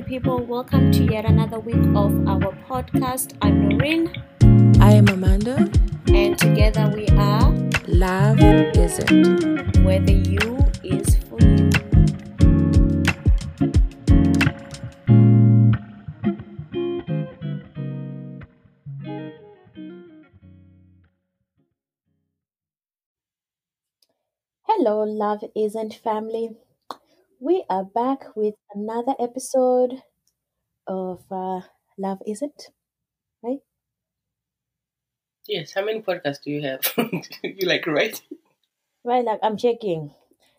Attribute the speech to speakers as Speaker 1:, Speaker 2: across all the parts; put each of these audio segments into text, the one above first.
Speaker 1: lovely people. Welcome to yet another week of our podcast. I'm Noreen,
Speaker 2: I am Amanda.
Speaker 1: and together we are
Speaker 2: Love isn't.
Speaker 1: where the you is for you. Hello, Love Isn't family. We are back with another episode of uh, Love Isn't, right?
Speaker 3: Yes, how many podcasts do you have? you like right?
Speaker 1: Right, like I'm checking.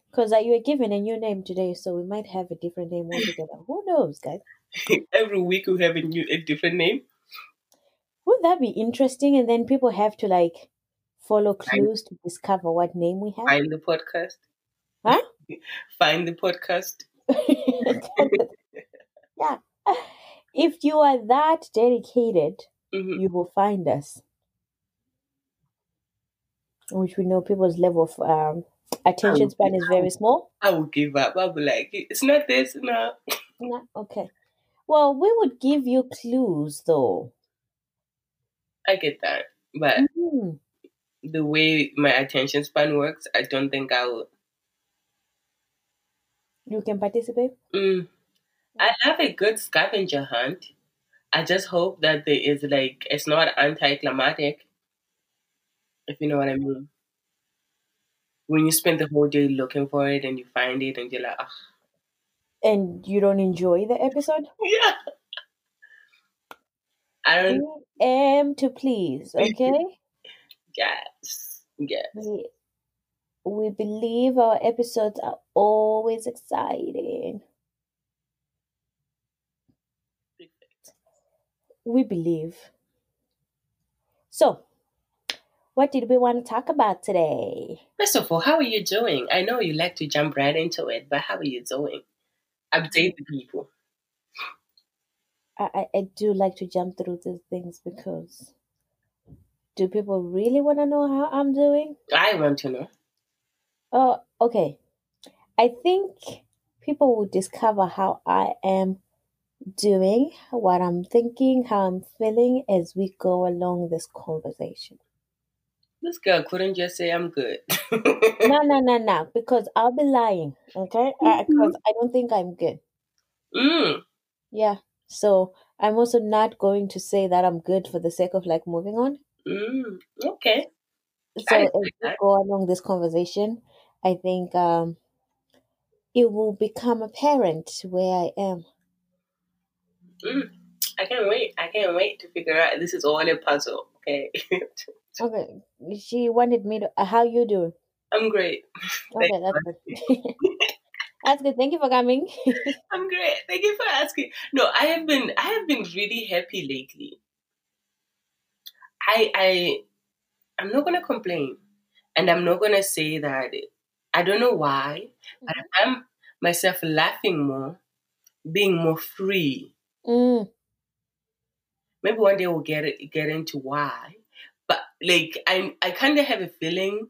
Speaker 1: Because uh, you were given a new name today, so we might have a different name altogether. Who knows, guys?
Speaker 3: Every week we have a new a different name.
Speaker 1: Would that be interesting? And then people have to like follow clues to discover what name we have?
Speaker 3: Find the podcast.
Speaker 1: Huh?
Speaker 3: Find the podcast.
Speaker 1: yeah. If you are that dedicated,
Speaker 3: Mhm.
Speaker 1: you will find us. Which we know people's level of um, attention span is very small.
Speaker 3: I will give up. I'll be like, it's not this, no.
Speaker 1: No, okay. Well, we would give you clues though.
Speaker 3: I get that. But
Speaker 1: Mhm.
Speaker 3: the way my attention span works, I don't think I will.
Speaker 1: You can participate.
Speaker 3: Mm. I love a good scavenger hunt. I just hope that there is like, it's not anticlimactic, if you know what I mean. When you spend the whole day looking for it and you find it and you're like, ah,
Speaker 1: And you don't enjoy the episode?
Speaker 3: yeah. I don't
Speaker 1: am to please, okay?
Speaker 3: Yes. Yes.
Speaker 1: we, we believe our episodes are always exciting. We believe. So, what did we want to talk about today?
Speaker 3: First of all, how are you doing? I know you like to jump right into it, but how are you doing? Update the people.
Speaker 1: I, I, I do like to jump through these things because do people really want to know how I'm doing?
Speaker 3: I want to know.
Speaker 1: Oh, okay. I think people will discover how I am doing, what I'm thinking, how I'm feeling as we go along this conversation.
Speaker 3: This girl couldn't just say I'm good.
Speaker 1: No, no, no, no, because I'll be lying, okay? Because I don't think I'm good.
Speaker 3: mm,
Speaker 1: Yeah. So I'm also not going to say that I'm good for the sake of like moving on.
Speaker 3: mm, okay.
Speaker 1: So as we go along this conversation, I think um, it will become apparent where I am.
Speaker 3: Mm, I can't wait. I can't wait to figure out. This is all a puzzle. Okay.
Speaker 1: Okay. She wanted me to. Uh, how you doing?
Speaker 3: I'm great.
Speaker 1: Okay, that's good. that's good. Thank you for coming.
Speaker 3: I'm great. Thank you for asking. No, I have been I have been really happy lately. I I I'm not gonna complain. And I'm not gonna say that I don't know why, but I find myself laughing more, being more free.
Speaker 1: Mm,
Speaker 3: Maybe one day we'll get it, get into why. But like I I kinda have a feeling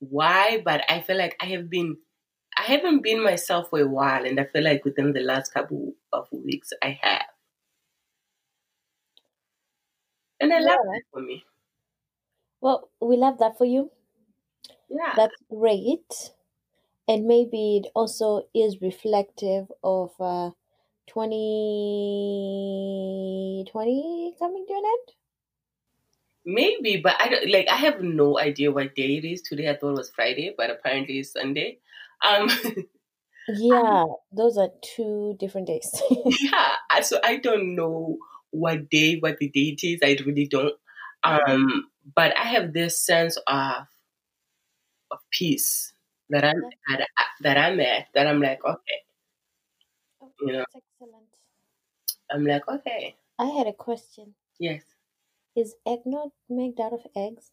Speaker 3: why, but I feel like I have been I haven't been myself for a while and I feel like within the last couple of weeks I have. And I love that for me.
Speaker 1: well, we love that for you.
Speaker 3: Yeah.
Speaker 1: That's great. And maybe it also is reflective of uh, 2020 coming to an end.
Speaker 3: Maybe, but I don't like I have no idea what day it is. Today I thought it was Friday, but apparently it's Sunday. Um
Speaker 1: Yeah, those are two different days.
Speaker 3: yeah, so I don't know what day, what the date is. I really don't. Um, but I have this sense of of peace that I'm at, that I'm at. That I'm like, okay, you know,
Speaker 1: That's excellent.
Speaker 3: I'm like, okay,
Speaker 1: I had a question.
Speaker 3: yes,
Speaker 1: Is eggnog made out of eggs?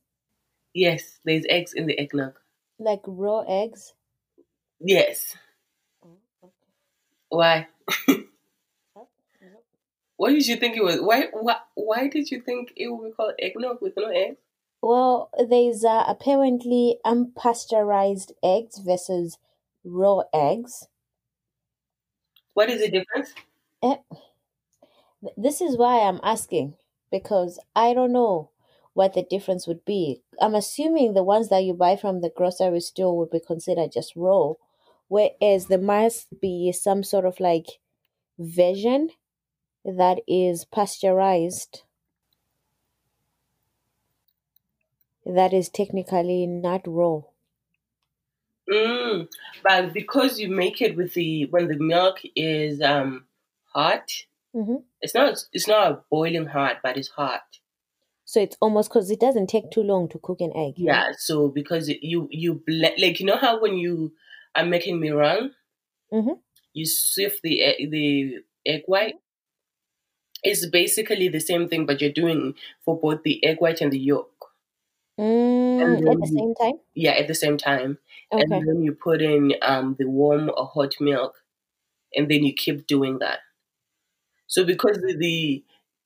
Speaker 3: yes. There's eggs in the eggnog.
Speaker 1: Like raw eggs?
Speaker 3: Yes.
Speaker 1: Oh, okay.
Speaker 3: Why?
Speaker 1: Oh.
Speaker 3: What did you think it was? Why? Why? Why did you think it would be called eggnog with no eggs?
Speaker 1: Well, there's uh, apparently unpasteurized eggs versus raw eggs.
Speaker 3: What is the difference?
Speaker 1: Eh, this is why I'm asking because I don't know what the difference would be. I'm assuming the ones that you buy from the grocery store would be considered just raw, whereas there must be some sort of like version that is pasteurized that is technically not raw.
Speaker 3: Mm, but because you make it with the when the milk is um hot,
Speaker 1: hmm
Speaker 3: it's not it's not boiling hot, but it's hot.
Speaker 1: So it's almost because it doesn't take too long to cook an egg. right?
Speaker 3: Yeah. So because you you blend like you know how when you are making meringue,
Speaker 1: Mhm.
Speaker 3: you sift the egg, the egg white. It's basically the same thing, but you're doing for both the egg white and the yolk.
Speaker 1: Mm, at the same time.
Speaker 3: yeah, at the same time.
Speaker 1: Okay.
Speaker 3: And then you put in um, the warm or hot milk, and then you keep doing that. So because the the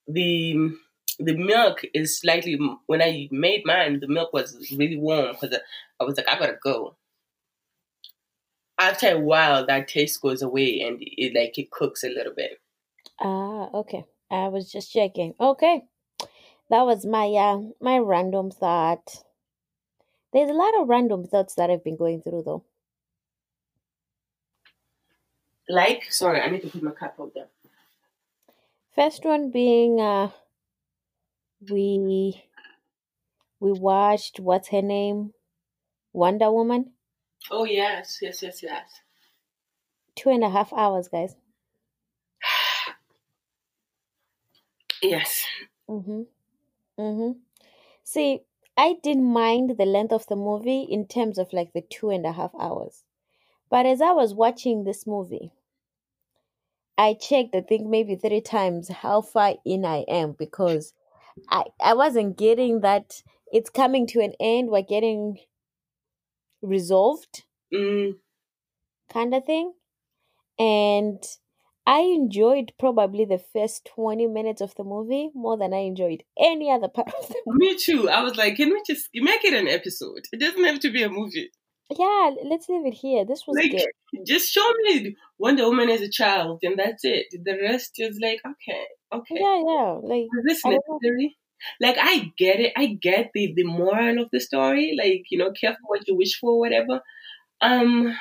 Speaker 3: the, the milk is slightly when I made mine, the milk was really warm because I was like, I gotta go. After a while, that taste goes away, and it like it cooks a little bit.
Speaker 1: Ah, okay. I was just checking. Okay. That was my uh my random thought. There's a lot of random thoughts that I've been going through though.
Speaker 3: Like, sorry, I need to put my cup up there.
Speaker 1: First one being uh we we watched what's her name? Wonder Woman.
Speaker 3: Oh yes, yes, yes, yes.
Speaker 1: Two and a half hours, guys.
Speaker 3: Yes.
Speaker 1: Mm-hmm. Mm-hmm. See, I didn't mind the length of the movie in terms of like the two and a half hours. But as I was watching this movie, I checked, I think maybe three times how far in I am because I, I wasn't getting that it's coming to an end, we're getting resolved
Speaker 3: Mm,
Speaker 1: kind of thing. And I enjoyed probably the first 20 minutes of the movie more than I enjoyed any other part of the movie.
Speaker 3: me too. I was like, can we just make it an episode? It doesn't have to be a movie.
Speaker 1: Yeah, let's leave it here. This was
Speaker 3: Like,
Speaker 1: good.
Speaker 3: just show me Wonder Woman as a child, and that's it. The rest is like, okay, okay.
Speaker 1: Yeah, yeah. Like,
Speaker 3: Is this
Speaker 1: I
Speaker 3: necessary? Like, I get it. I get the the moral of the story. Like, you know, careful what you wish for, whatever. Um,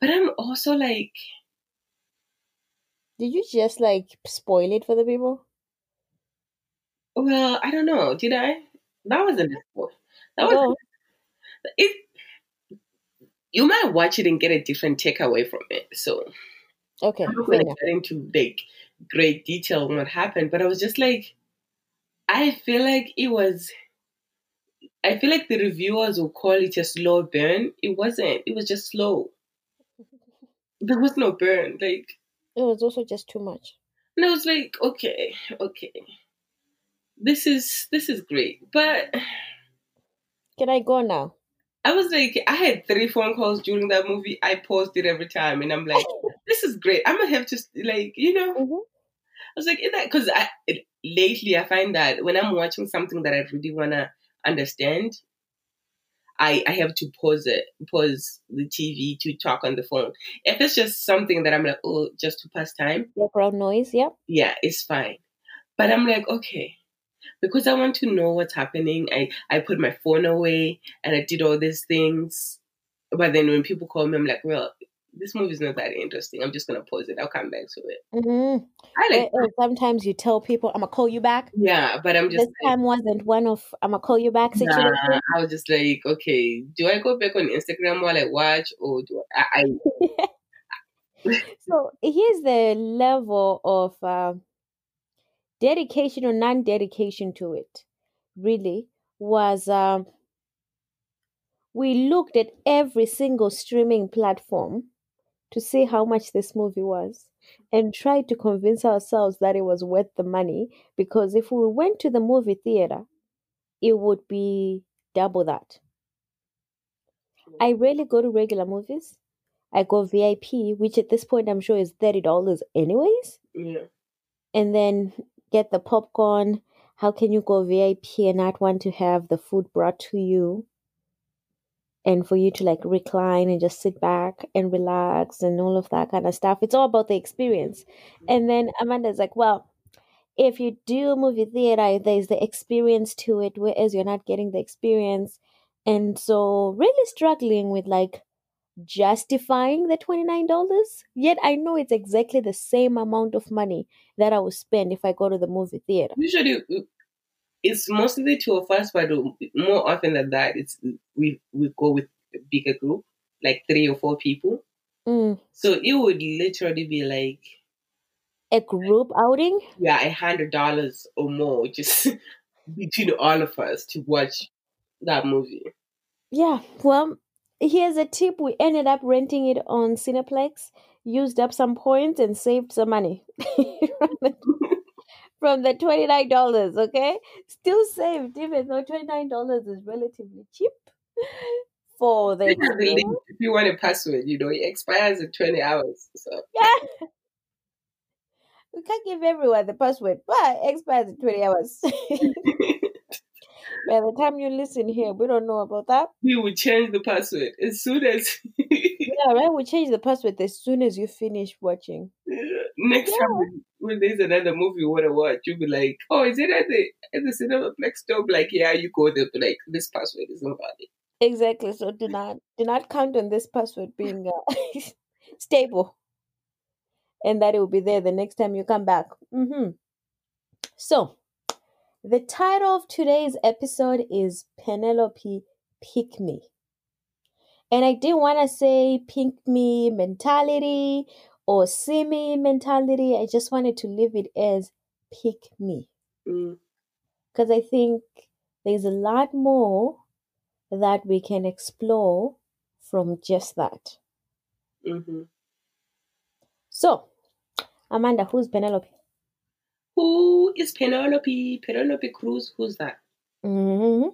Speaker 3: but I'm also like,
Speaker 1: Did you just like spoil it for the people?
Speaker 3: well, I don't know. Did I? That wasn't a spoil. That was
Speaker 1: Go.
Speaker 3: it. You might watch it and get a different takeaway from it. So
Speaker 1: Okay,
Speaker 3: I'm not
Speaker 1: fair
Speaker 3: gonna get into like great detail on what happened, but I was just like, I feel like it was. I feel like the reviewers will call it a slow burn. It wasn't. It was just slow. There was no burn. Like,
Speaker 1: It was also just too much.
Speaker 3: and I was like, okay, okay, this is this is great. But
Speaker 1: Can I go now?
Speaker 3: I was like, I had three phone calls during that movie. I paused it every time, and I'm like, this is great. I'm gonna have to like, you know.
Speaker 1: hmm
Speaker 3: I was like, is that because I it, lately I find that when I'm watching something that I really wanna understand, I I have to pause it, pause the TV to talk on the phone. If it's just something that I'm like, oh, just to pass time,
Speaker 1: Background noise, yeah.
Speaker 3: yeah, it's fine. But I'm like, okay, because I want to know what's happening. I I put my phone away and I did all these things. But then when people call me, I'm like, well, this movie's not that interesting. I'm just gonna pause it. I'll come back to it.
Speaker 1: hmm
Speaker 3: I like,
Speaker 1: sometimes you tell people, I'm going to call you back.
Speaker 3: yeah, but I'm just
Speaker 1: This
Speaker 3: like.
Speaker 1: time wasn't one of, I'm going to call you back
Speaker 3: Nah. I was just like, okay, do I go back on Instagram while I watch, or do I? I
Speaker 1: so here's the level of uh, dedication or non-dedication to it really was um, we looked at every single streaming platform to see how much this movie was and try to convince ourselves that it was worth the money because if we went to the movie theater it would be double that. I rarely go to regular movies. I go vip which at this point i'm sure is $30 anyways.
Speaker 3: Yeah,
Speaker 1: and then get the popcorn. How can you go VIP and not want to have the food brought to you? And for you to like recline and just sit back and relax and all of that kind of stuff. It's all about the experience. And then Amanda's like, well, if you do movie theater, there's the experience to it, whereas you're not getting the experience. And so, really struggling with like justifying the $29. Yet I know it's exactly the same amount of money that I would spend if I go to the movie theater.
Speaker 3: Usually, it's mostly two of us, but more often than that, it's we we go with a bigger group, like three or four people.
Speaker 1: Mm.
Speaker 3: So it would literally be like
Speaker 1: A group outing?
Speaker 3: yeah, a hundred dollars or more just between all of us to watch that movie.
Speaker 1: Yeah. Well, here's a tip. We ended up renting it on Cineplex, used up some points, and saved some money from the, $29. Okay. Still saved, even though $29 is relatively cheap for the
Speaker 3: It has a link
Speaker 1: experience.
Speaker 3: if you want a password, you know, it expires in twenty hours. So
Speaker 1: Yeah. We can't give everyone the password, but it expires in 20 hours. By the time you listen here, we don't know about that.
Speaker 3: we will change the password as soon as
Speaker 1: Yeah, right? We change the password as soon as you finish watching.
Speaker 3: next
Speaker 1: Yeah.
Speaker 3: time when, when there's another movie you want to watch, you'll be like, "Oh, is it at the at the Cinemaplex store?" Like, yeah, you go there, but like this password is not valid.
Speaker 1: Exactly. So do not do not count on this password being uh, stable, and that it will be there the next time you come back. Mm-hmm. So, the title of today's episode is Penelope Pick Me, and I didn't want to say pink me mentality or see me mentality. I just wanted to leave it as pick me
Speaker 3: Mm,
Speaker 1: because I think there's a lot more that we can explore from just that.
Speaker 3: hmm
Speaker 1: So, Amanda, who's Penelope?
Speaker 3: Who is Penelope? Penelope Cruz? Who's that?
Speaker 1: hmm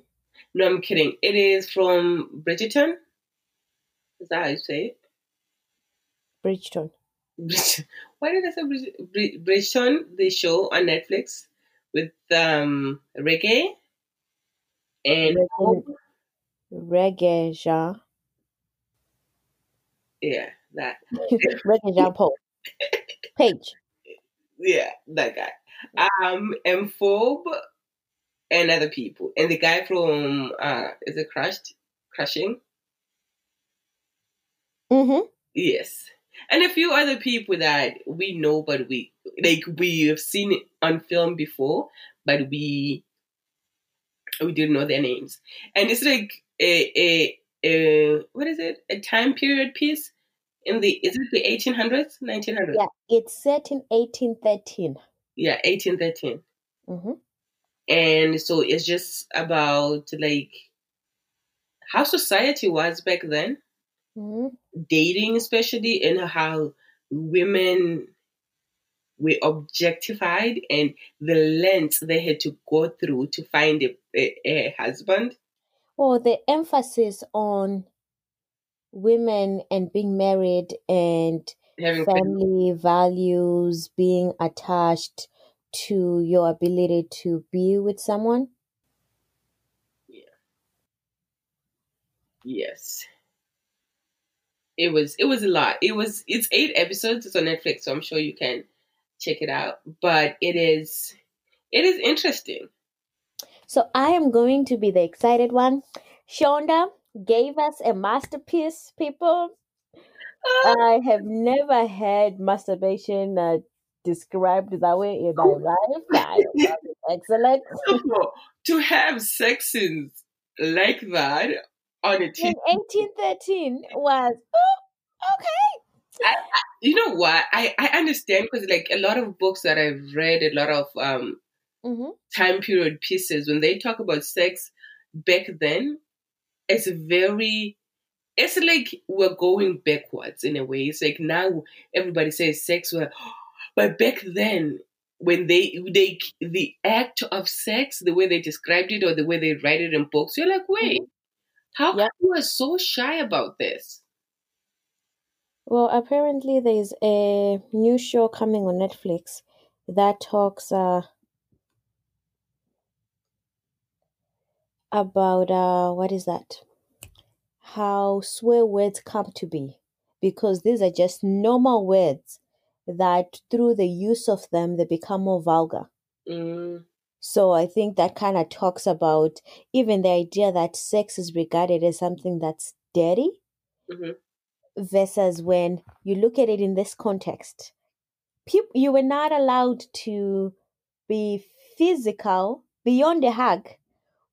Speaker 3: No, I'm kidding. It is from Bridgerton. Is that how you say it?
Speaker 1: Bridgeton.
Speaker 3: Bridge- Why did I say Bridge- Brid- Bridgerton? The show on Netflix with um reggae and
Speaker 1: Reggae, Regé-Jean.
Speaker 3: yeah, that
Speaker 1: Regé-Jean Paul. Page.
Speaker 3: yeah, that guy. Um, and Phoebe and other people, and the guy from uh, is it Crushed? Crushing?
Speaker 1: Hmm
Speaker 3: Yes, and a few other people that we know, but we like we have seen it on film before, but we we didn't know their names. And it's like a a, a what is it? A time period piece in the is it the eighteen hundreds, nineteen hundreds?
Speaker 1: Yeah, it's set in 1813.
Speaker 3: Yeah, eighteen thirteen.
Speaker 1: hmm
Speaker 3: And so it's just about like how society was back then, dating especially, and how women were objectified and the lengths they had to go through to find a, a, a husband.
Speaker 1: Well, the emphasis on women and being married and
Speaker 3: Having
Speaker 1: family values being attached to your ability to be with someone. Yeah.
Speaker 3: yes. It was it was a lot. It was it's eight episodes. It's on Netflix, so I'm sure you can check it out. But it is it is interesting.
Speaker 1: So I am going to be the excited one. Shonda gave us a masterpiece, people. I have never had masturbation uh, described that way in my life. I. Excellent.
Speaker 3: To have sex scenes like that on a
Speaker 1: In 1813 was, oh, okay.
Speaker 3: you know what? I, I understand because like a lot of books that I've read, a lot of um
Speaker 1: hmm
Speaker 3: time period pieces, when they talk about sex back then, it's very it's like we're going backwards in a way. It's like now everybody says sex were but back then when they they the act of sex, the way they described it or the way they write it in books, you're like, wait, how
Speaker 1: Yeah.
Speaker 3: come you are so shy about this?
Speaker 1: Well, apparently there's a new show coming on Netflix that talks uh, about uh, what is that? how swear words come to be because these are just normal words that through the use of them they become more vulgar.
Speaker 3: Mm,
Speaker 1: So I think that kind of talks about even the idea that sex is regarded as something that's dirty
Speaker 3: mhm.
Speaker 1: versus when you look at it in this context. People, you were not allowed to be physical beyond a hug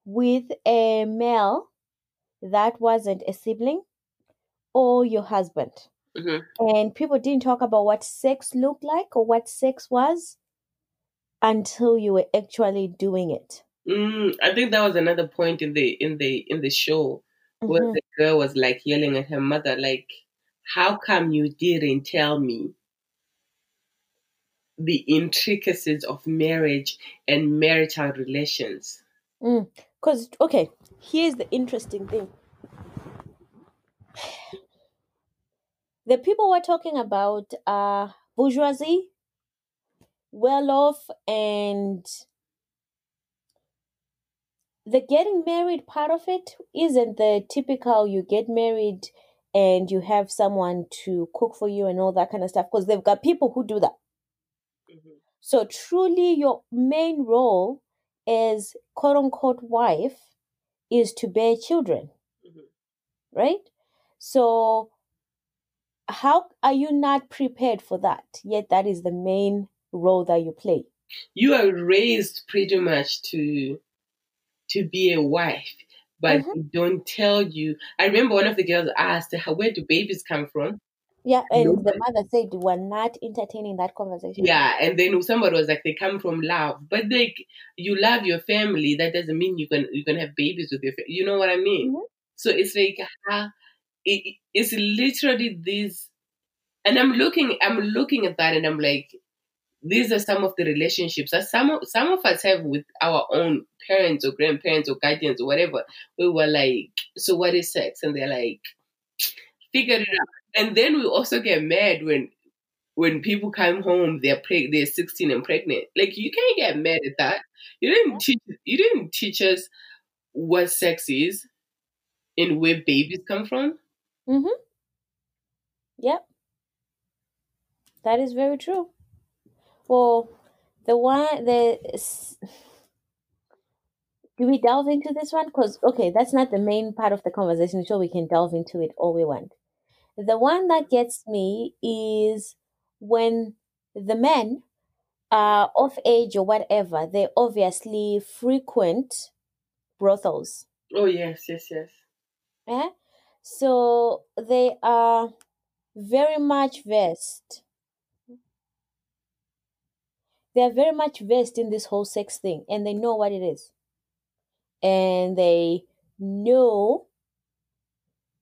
Speaker 1: with a male that wasn't a sibling or your husband.
Speaker 3: Mhm.
Speaker 1: And people didn't talk about what sex looked like or what sex was until you were actually doing it.
Speaker 3: Mm, I think that was another point in the in the in the show where
Speaker 1: Mhm.
Speaker 3: the girl was like yelling at her mother, like, "How come you didn't tell me the intricacies of marriage and marital relations?"
Speaker 1: Because, okay, here's the interesting thing. The people we're talking about are bourgeoisie, well off, and the getting married part of it isn't the typical you get married and you have someone to cook for you and all that kind of stuff because they've got people who do that.
Speaker 3: Mhm.
Speaker 1: So, truly, your main role as quote unquote wife is to bear children,
Speaker 3: Mhm.
Speaker 1: right? So, how are you not prepared for that? Yet, that is the main role that you play.
Speaker 3: You are raised pretty much to to be a wife, but
Speaker 1: Mhm.
Speaker 3: don't tell you. I remember one of the girls asked, "How where do babies come from?"
Speaker 1: Yeah, and the mother said we're not entertaining that conversation.
Speaker 3: Yeah, and then somebody was like, "They come from love," but like you love your family, that doesn't mean you can you can have babies with your. Fa- you know what I mean?
Speaker 1: Mhm.
Speaker 3: So it's like, how it, it's literally this, and I'm looking, I'm looking at that, and I'm like, these are some of the relationships that some of, some of us have with our own parents or grandparents or guardians or whatever. We were like, so what is sex? And they're like, figure it out. And then we also get mad when when people come home, they're preg- they're 16 and pregnant. Like you can't get mad at that. You didn't teach you didn't teach us what sex is and where babies come from.
Speaker 1: Mm-hmm. Yep. That is very true. Well, the one the s- do we delve into this one? Because okay, that's not the main part of the conversation, so we can delve into it all we want. The one that gets me is when the men are of age or whatever, they obviously frequent brothels.
Speaker 3: Oh yes, yes, yes.
Speaker 1: Eh? So they are very much versed. They are very much versed in this whole sex thing and they know what it is. And they know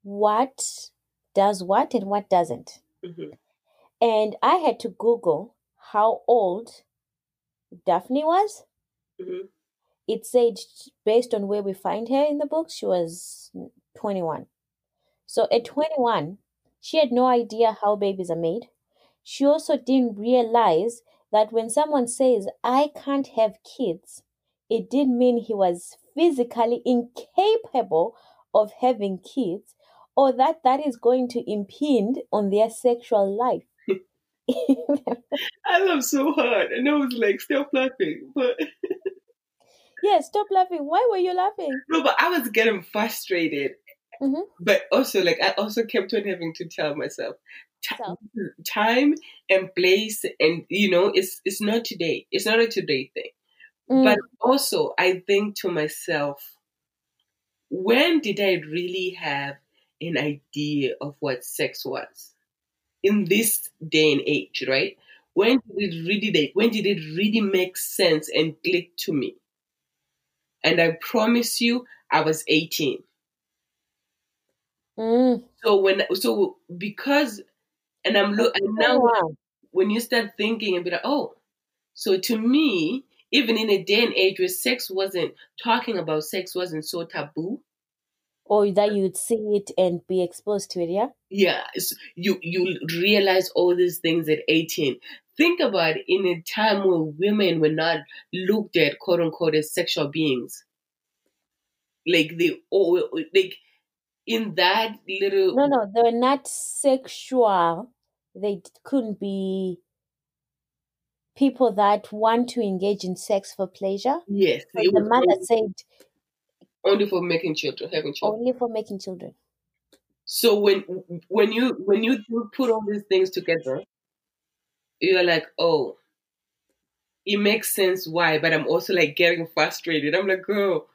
Speaker 1: what does what and what doesn't.
Speaker 3: hmm
Speaker 1: And I had to Google how old Daphne was.
Speaker 3: hmm
Speaker 1: It said, based on where we find her in the book, she was 21. So at 21, she had no idea how babies are made. She also didn't realize that when someone says, I can't have kids, it did mean he was physically incapable of having kids or that that is going to impede on their sexual life.
Speaker 3: I laughed so hard, and I was like, stop laughing. But
Speaker 1: yeah, stop laughing. Why were you laughing?
Speaker 3: no, but I was getting frustrated.
Speaker 1: Mhm.
Speaker 3: But also, like, I also kept on having to tell myself,
Speaker 1: So,
Speaker 3: time and place, and you know, it's it's not today. It's not a today thing.
Speaker 1: mm,
Speaker 3: But also, I think to myself, when did I really have an idea of what sex was in this day and age, right? When did it really when did it really make sense and click to me? And I promise you, I was 18.
Speaker 1: mm,
Speaker 3: So when so because and I'm look and now oh,
Speaker 1: wow.
Speaker 3: when you start thinking and be like, oh, so to me, even in a day and age where sex wasn't talking about sex wasn't so taboo,
Speaker 1: Or that uh, you'd see it and be exposed to it, yeah?
Speaker 3: yeah, it's, you you realize all these things at 18. Think about it, in a time where women were not looked at quote unquote as sexual beings. Like they all like in that little
Speaker 1: No, no, they were not sexual. They couldn't be people that want to engage in sex for pleasure.
Speaker 3: yes,
Speaker 1: So the mother said
Speaker 3: only for making children, having children.
Speaker 1: only for making children.
Speaker 3: So when when you when you put all these things together, you're like, oh, it makes sense why, but I'm also like getting frustrated. I'm like, girl,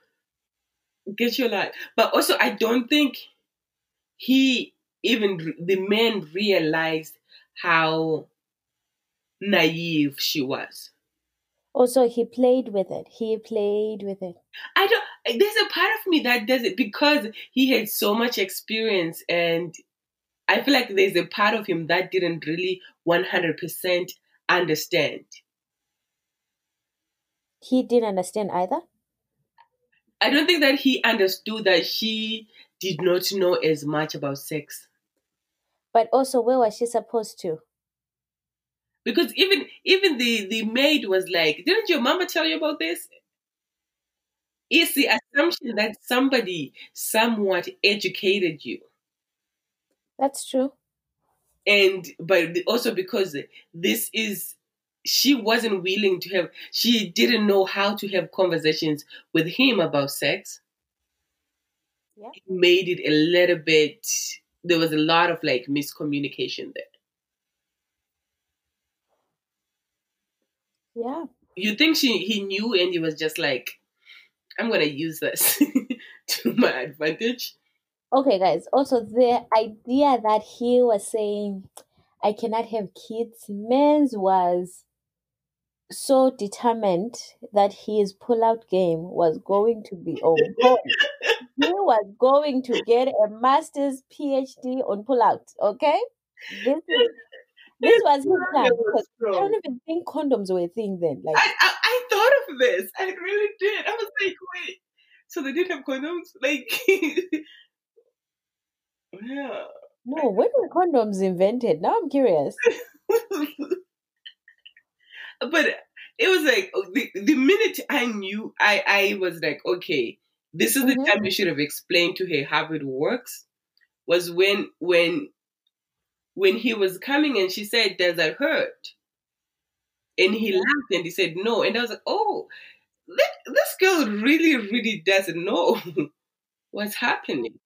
Speaker 3: get your life. But also, I don't think he even the man realized how naive she was.
Speaker 1: Also, he played with it. He played with it.
Speaker 3: I don't. There's a part of me that does it because he had so much experience, and I feel like there's a part of him that didn't really 100% understand.
Speaker 1: He didn't understand either.
Speaker 3: I don't think that he understood that she did not know as much about sex.
Speaker 1: But also, where was she supposed to?
Speaker 3: Because even even the, the maid was like, Didn't your mama tell you about this? It's the assumption that somebody somewhat educated you.
Speaker 1: That's true.
Speaker 3: And but also because this is she wasn't willing to have she didn't know how to have conversations with him about sex.
Speaker 1: Yeah.
Speaker 3: It made it a little bit there was a lot of like miscommunication there.
Speaker 1: Yeah.
Speaker 3: You think she he knew and he was just like, I'm gonna use this to my advantage.
Speaker 1: Okay, guys. Also, the idea that he was saying, I cannot have kids, men's was so determined that his pull-out game was going to be on point. He was going to get a master's PhD on pull-out. Okay, this is this was his plan because I don't even think condoms were a thing then. Like,
Speaker 3: I, I I thought of this. I really did. I was like, wait. So they didn't have condoms? Like Yeah.
Speaker 1: no, when were condoms invented? Now I'm curious.
Speaker 3: but it was like oh, the, the minute I knew, I, I was like, okay, this is the
Speaker 1: Mhm.
Speaker 3: time you should have explained to her how it works. Was when when when he was coming and she said, "Does that hurt?" And he
Speaker 1: Yeah.
Speaker 3: laughed and he said, "No." And I was like, "Oh, thi- this girl really, really doesn't know what's happening."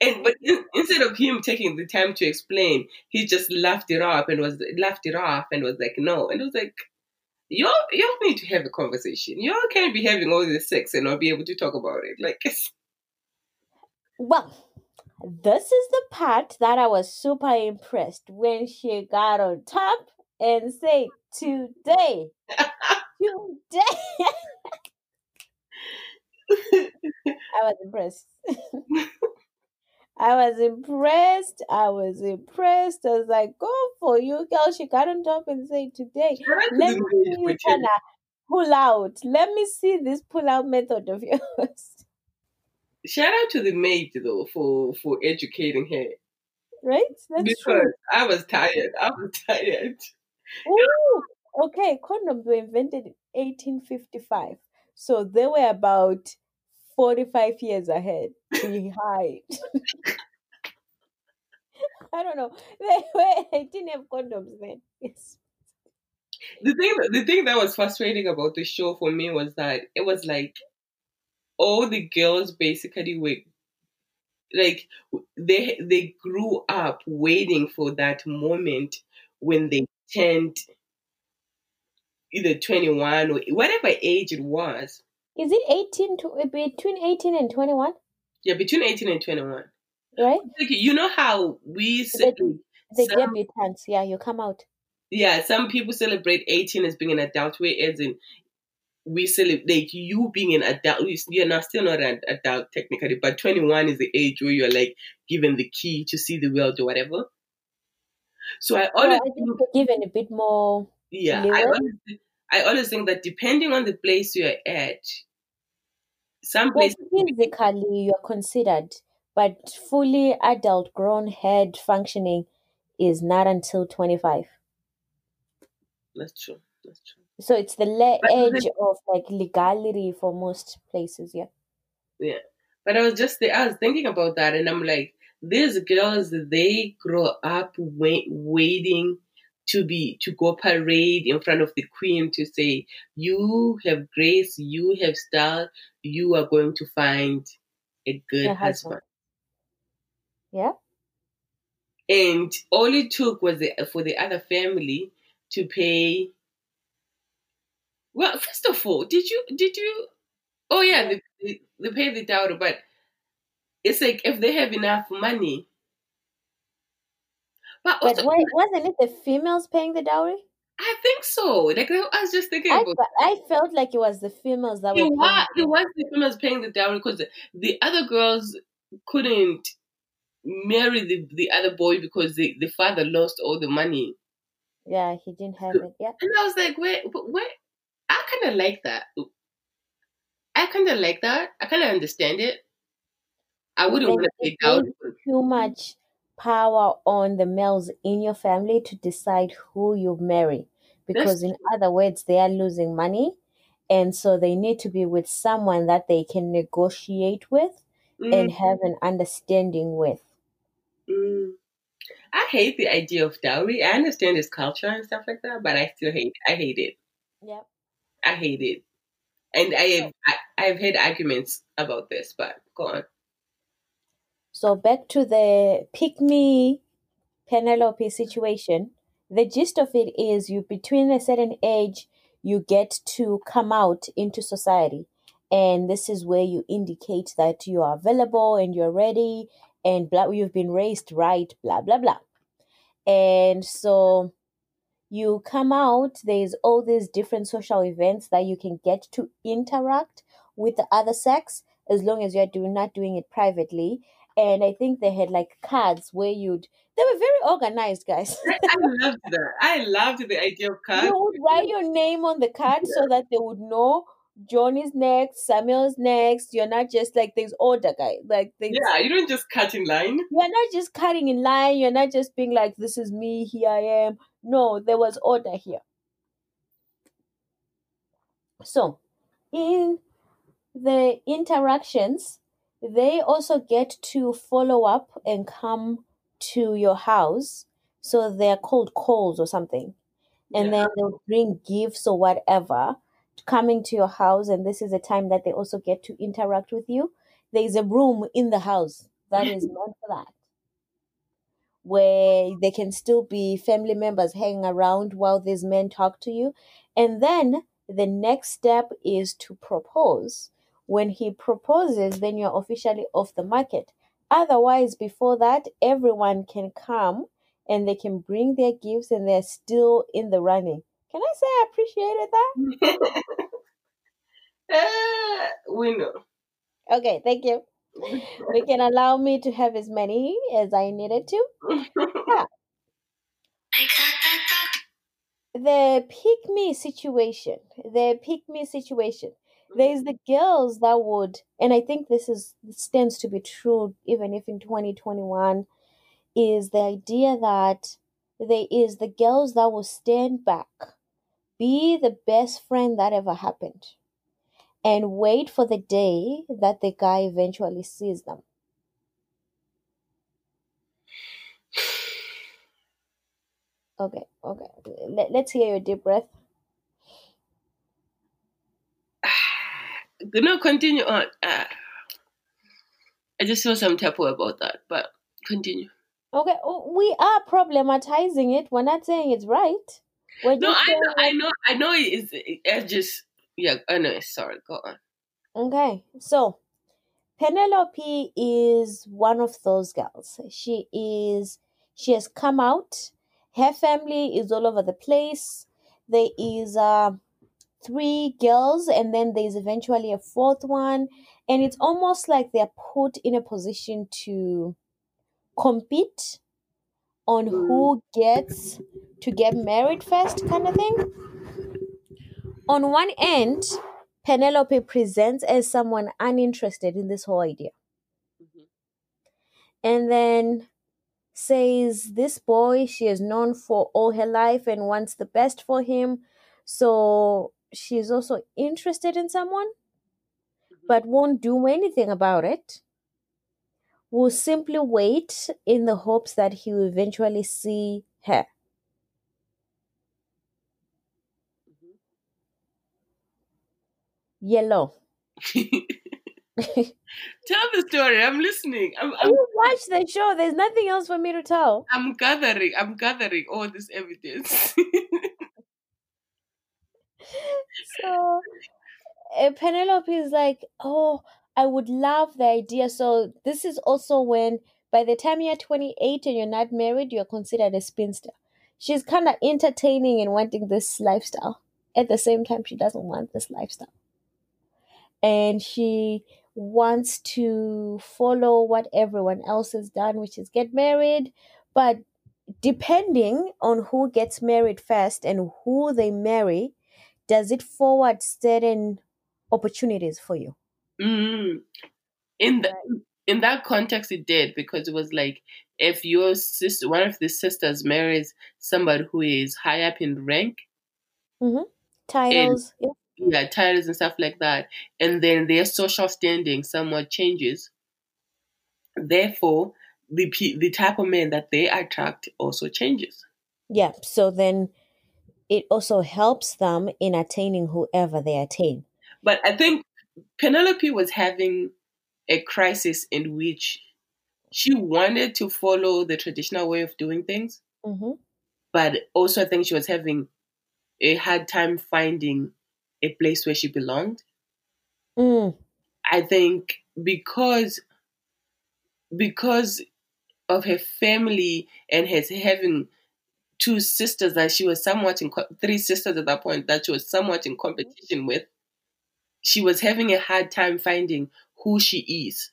Speaker 3: And but in, instead of him taking the time to explain, he just laughed it off and was laughed it off and was like, "No." And it was like, "You you need to have a conversation. You can't be having all this sex and not be able to talk about it." Like,
Speaker 1: Well, this is the part that I was super impressed when she got on top and said, Today, today. I was impressed. I was impressed. I was impressed. I was like, go for you, girl. She got on top and said, Today,
Speaker 3: shout out to
Speaker 1: let me see you pull out. Let me see this pull out method of yours.
Speaker 3: shout out to the maid though for for educating her
Speaker 1: Right? That's
Speaker 3: because
Speaker 1: true.
Speaker 3: I was tired. I was tired.
Speaker 1: Ooh, okay. Condoms were invented in 1855. So they were about 45 years ahead behind. I don't know. They, didn't have condoms then. Yes.
Speaker 3: The thing the thing that was frustrating about the show for me was that it was like all the girls basically were like they they grew up waiting for that moment when they turned either 21 or whatever age it was
Speaker 1: Is it 18 to uh, between 18 and 21?
Speaker 3: yeah between 18 and 21
Speaker 1: Right?
Speaker 3: like, you know how we say
Speaker 1: The,
Speaker 3: some,
Speaker 1: debutantes. Yeah, you come out.
Speaker 3: yeah some people celebrate 18 as being an adult whereas in we celebrate like you being an adult you- you're not still not an adult technically but 21 is the age where you're like given the key to see the world or whatever so i always
Speaker 1: I think given a bit more
Speaker 3: yeah i always, I always think that depending on the place you're at some
Speaker 1: Well, physically, you're considered, but fully adult, grown head functioning is not until 25.
Speaker 3: that's true that's true
Speaker 1: So it's the le- edge of like legality for most places. Yeah.
Speaker 3: yeah But I was just I was thinking about that, and I'm like, these girls they grow up wait, waiting to be to go parade in front of the queen to say, "You have grace, you have style, you are going to find a good husband."
Speaker 1: husband. Yeah.
Speaker 3: And all it took was the, for the other family to pay. Well, first of all, did you did you? Oh yeah, they, they pay the dowry, but it's like if they have enough money. But
Speaker 1: But
Speaker 3: also,
Speaker 1: wasn't it the females paying the dowry?
Speaker 3: I think so. Like I was just thinking
Speaker 1: I. I felt like it was the females that
Speaker 3: It
Speaker 1: were
Speaker 3: was, it was the females paying the dowry because the, the other girls couldn't marry the, the other boy because the, the father lost all the money.
Speaker 1: Yeah, he didn't have it. Yeah.
Speaker 3: And I was like, wait, but what? I kind of like that. I kind of like that. I kind of understand it. I wouldn't want to pay dowry.
Speaker 1: too mm. much power on the males in your family to decide who you marry. Because, in other words, they are losing money. And so they need to be with someone that they can negotiate with and
Speaker 3: Mm,
Speaker 1: have an understanding with.
Speaker 3: mm. I hate the idea of dowry. I understand its culture and stuff like that, but I still hate. I hate it.
Speaker 1: Yep.
Speaker 3: I hate it. And I have I, I've had arguments about this, but go on.
Speaker 1: So back to the pick me Penelope situation. The gist of it is you between a certain age you get to come out into society. And this is where you indicate that you are available and you're ready and blah you've been raised right, blah blah blah. And so you come out, there's all these different social events that you can get to interact with the other sex as long as you're doing not doing it privately. And I think they had like cards where you'd they were very organized, guys.
Speaker 3: I, loved that. I loved the idea of cards.
Speaker 1: you would write your name on the card so that they would know John is next, Samuel's next. You're not just like there's order, guy. Like there's,
Speaker 3: Yeah, you don't just cut in line.
Speaker 1: you're not just cutting in line. You're not just being like, "This is me. Here I am." No, there was order here. So, in the interactions, they also get to follow up and come to your house. So they're called calls or something. And
Speaker 3: Yeah.
Speaker 1: then they'll bring gifts or whatever coming to your house. And this is a time that they also get to interact with you. There's a room in the house that is meant for that where they can still be family members hanging around while these men talk to you. And then the next step is to propose. When he proposes, then you're officially off the market. Otherwise, before that, everyone can come and they can bring their gifts and they're still in the running. Can I say I appreciated that?
Speaker 3: Ah, we know.
Speaker 1: Okay, thank you. We can allow me to have as many as I needed to. Yeah. the pick me situation the pick me situation there's the girls that would and i think this is this tends to be true even if in 2021 is the idea that there is the girls that will stand back be the best friend that ever happened and wait for the day that the guy eventually sees them. Okay okay. Let, let's hear your deep breath
Speaker 3: no, continue on. Ah. I just feel some type of about that, but continue.
Speaker 1: Okay, oh, we are problematizing it. We're not saying it's right. We're
Speaker 3: No, I know, I know, I know. It's, it's just yeah. I know. Sorry, go on.
Speaker 1: Okay, so Penelope is one of those girls. She is, she has come out. Her family is all over the place. There is uh, three girls, and then there's eventually a fourth one. And it's almost like they're put in a position to compete on who gets to get married first, kind of thing. On one end, Penelope presents as someone uninterested in this whole idea.
Speaker 3: Mhm.
Speaker 1: And then says this boy she has known for all her life and wants the best for him. So she's also interested in someone. Mm-hmm. but won't do anything about it, will simply wait in the hopes that he will eventually see her. Mm-hmm. Yellow.
Speaker 3: Tell the story. I'm listening. I'm, I'm,
Speaker 1: You watch the show. There's nothing else for me to tell.
Speaker 3: I'm gathering. I'm gathering all this evidence.
Speaker 1: So uh, Penelope is like, oh, I would love the idea. So this is also when, by the time you're 28 and you're not married, you're considered a spinster. She's kind of entertaining and wanting this lifestyle. At the same time, she doesn't want this lifestyle. And she wants to follow what everyone else has done, which is get married. But depending on who gets married first and who they marry, does it forward certain opportunities for you?
Speaker 3: Mm. In the, in that context, it did because it was like if your sister, one of the sisters, marries somebody who is high up in rank,
Speaker 1: Titles. yeah.
Speaker 3: yeah, titles and stuff like that, and then their social standing somewhat changes. Therefore, the the type of men that they attract also changes.
Speaker 1: Yeah. So then it also helps them in attaining whoever they attain.
Speaker 3: But I think Penelope was having a crisis in which she wanted to follow the traditional way of doing things,
Speaker 1: Mm-hmm.
Speaker 3: but also I think she was having a hard time finding a place where she belonged.
Speaker 1: Mm.
Speaker 3: I think because because of her family and her having two sisters that she was somewhat in co- three sisters at that point that she was somewhat in competition with, she was having a hard time finding who she is,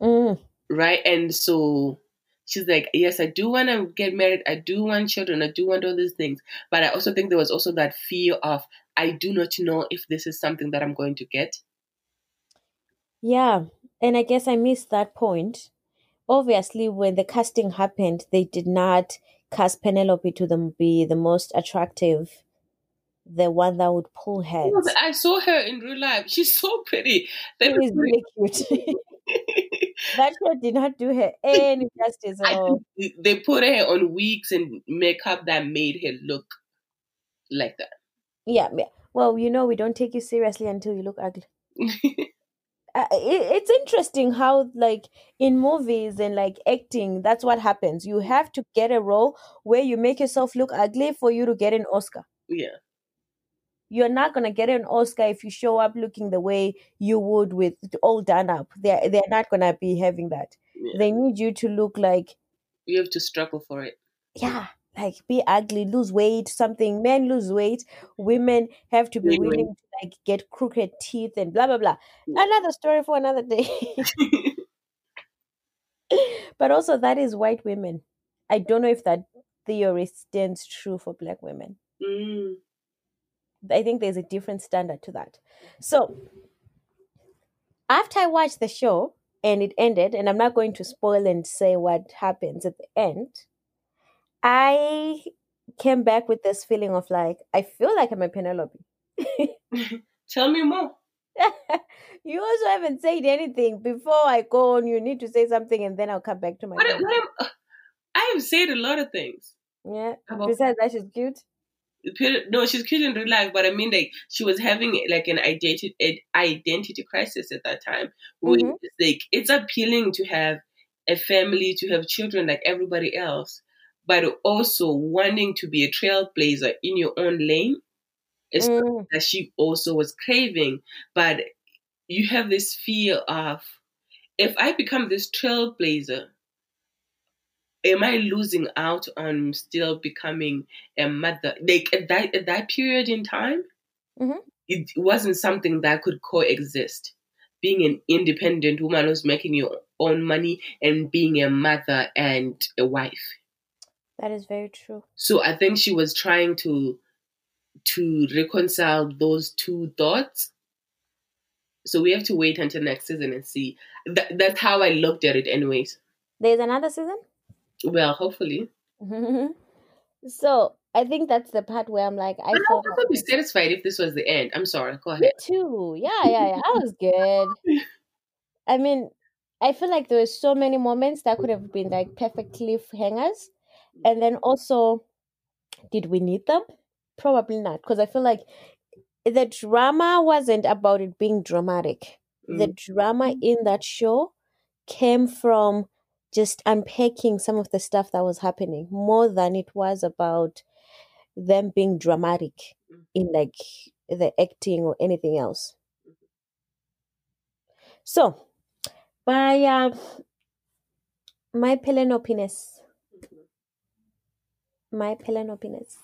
Speaker 1: Mm.
Speaker 3: right? And so she's like, yes, I do want to get married, I do want children, I do want all these things, but I also think there was also that fear of I do not know if this is something that I'm going to get.
Speaker 1: Yeah. And I guess I missed that point. Obviously, when the casting happened, they did not cast Penelope to them be the most attractive, the one that would pull heads.
Speaker 3: I saw her in real life. She's so pretty.
Speaker 1: She
Speaker 3: They
Speaker 1: is really cute. that show did not do her any justice at
Speaker 3: I
Speaker 1: all.
Speaker 3: think they put her on wigs and makeup that made her look like that.
Speaker 1: Yeah, yeah. Well, you know, we don't take you seriously until you look ugly. uh, it, it's interesting how like in movies and like acting that's what happens you have to get a role where you make yourself look ugly for you to get an oscar
Speaker 3: yeah.
Speaker 1: you're not going to get an oscar if you show up looking the way you would with all done up they're, they're not going to be having that
Speaker 3: yeah.
Speaker 1: they need you to look like
Speaker 3: You have to struggle for it.
Speaker 1: yeah like be ugly lose weight something. Men lose weight women have to be willing to like get crooked teeth and blah blah blah.
Speaker 3: Yeah.
Speaker 1: another story for another day. But also that is white women. I don't know if that theory stands true for black women.
Speaker 3: Mm.
Speaker 1: i think there's a different standard to that. So after i watched the show and it ended and i'm not going to spoil and say what happens at the end i came back with this feeling of like i feel like i'm a penelope
Speaker 3: Tell me more.
Speaker 1: you also haven't said anything before i go on you need to say something and then i'll come back to my
Speaker 3: What, what am, I have said a lot of things.
Speaker 1: yeah
Speaker 3: About-
Speaker 1: besides that she's cute
Speaker 3: No, she's cute in real life, but I mean, like, she was having like an identity an identity crisis at that time. Where
Speaker 1: Mhm.
Speaker 3: like it's appealing to have a family, to have children like everybody else, but also wanting to be a trailblazer in your own lane is
Speaker 1: Mm,
Speaker 3: that she also was craving. But you have this fear of if I become this trailblazer, am I losing out on still becoming a mother? Like at that at that period in time,
Speaker 1: Mhm.
Speaker 3: it wasn't something that could coexist. Being an independent woman who's making your own money and being a mother and a wife.
Speaker 1: That is very true
Speaker 3: So I think she was trying to to reconcile those two thoughts. So we have to wait until next season and see. That, that's how I looked at it, anyways.
Speaker 1: there's another season
Speaker 3: Well, hopefully.
Speaker 1: so I think that's the part where I'm like, I
Speaker 3: But I
Speaker 1: felt
Speaker 3: would be satisfied if this was the end. I'm sorry. Go ahead.
Speaker 1: me too. Yeah, yeah, yeah. I was good. I mean, I feel like there were so many moments that could have been like perfect cliffhangers. And then also, did we need them? Probably not. Because I feel like the drama wasn't about it being dramatic. The
Speaker 3: Mm.
Speaker 1: drama in that show came from just unpacking some of the stuff that was happening more than it was about them being dramatic in like the acting or anything else. So, by uh, my Pelenopiness, my Pelenopiness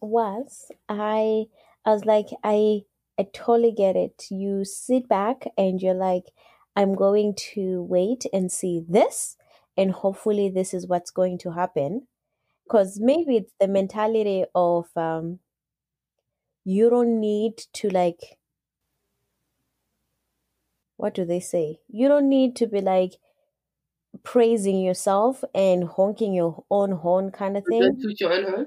Speaker 1: was I I was like I I totally get it. You sit back and you're like I'm going to wait and see this and hopefully this is what's going to happen because maybe it's the mentality of um you don't need to like what do they say? You don't need to be like praising yourself and honking your own horn kind of thing.
Speaker 3: Don't toot your own horn.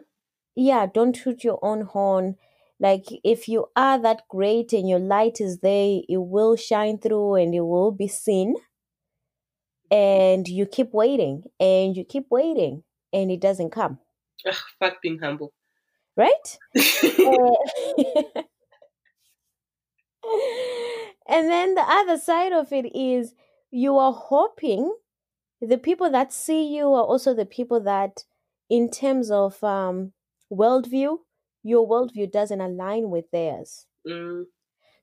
Speaker 1: Yeah, don't toot your own horn. Like if you are that great and your light is there, it will shine through and it will be seen. And you keep waiting and you keep waiting and it doesn't come,
Speaker 3: Ugh, fuck being humble.
Speaker 1: right? Uh, and then the other side of it is you are hoping the people that see you are also the people that in terms of um worldview your worldview doesn't align with theirs.
Speaker 3: Mm,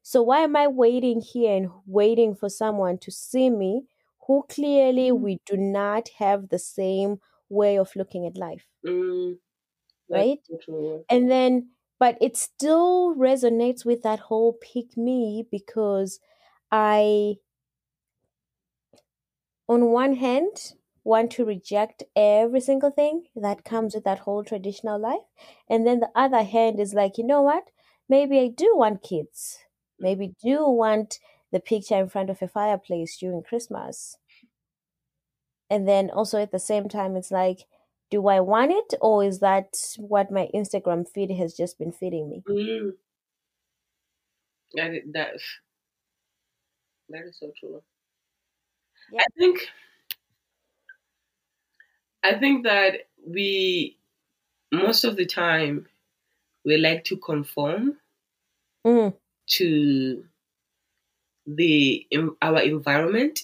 Speaker 1: so why am i waiting here and waiting for someone to see me who clearly we do not have the same way of looking at life?
Speaker 3: Mm,
Speaker 1: right?
Speaker 3: true.
Speaker 1: and then but it still resonates with that whole pick me because i on one hand want to reject every single thing that comes with that whole traditional life. And then the other hand is like you know what? Maybe i do want kids. Maybe do want the picture in front of a fireplace during christmas. And then also at the same time it's like do i want it or is that what my instagram feed has just been feeding me?
Speaker 3: Mm. That, that, that is so true.
Speaker 1: Yeah.
Speaker 3: I think I think that we most of the time we like to conform
Speaker 1: mm,
Speaker 3: to the our environment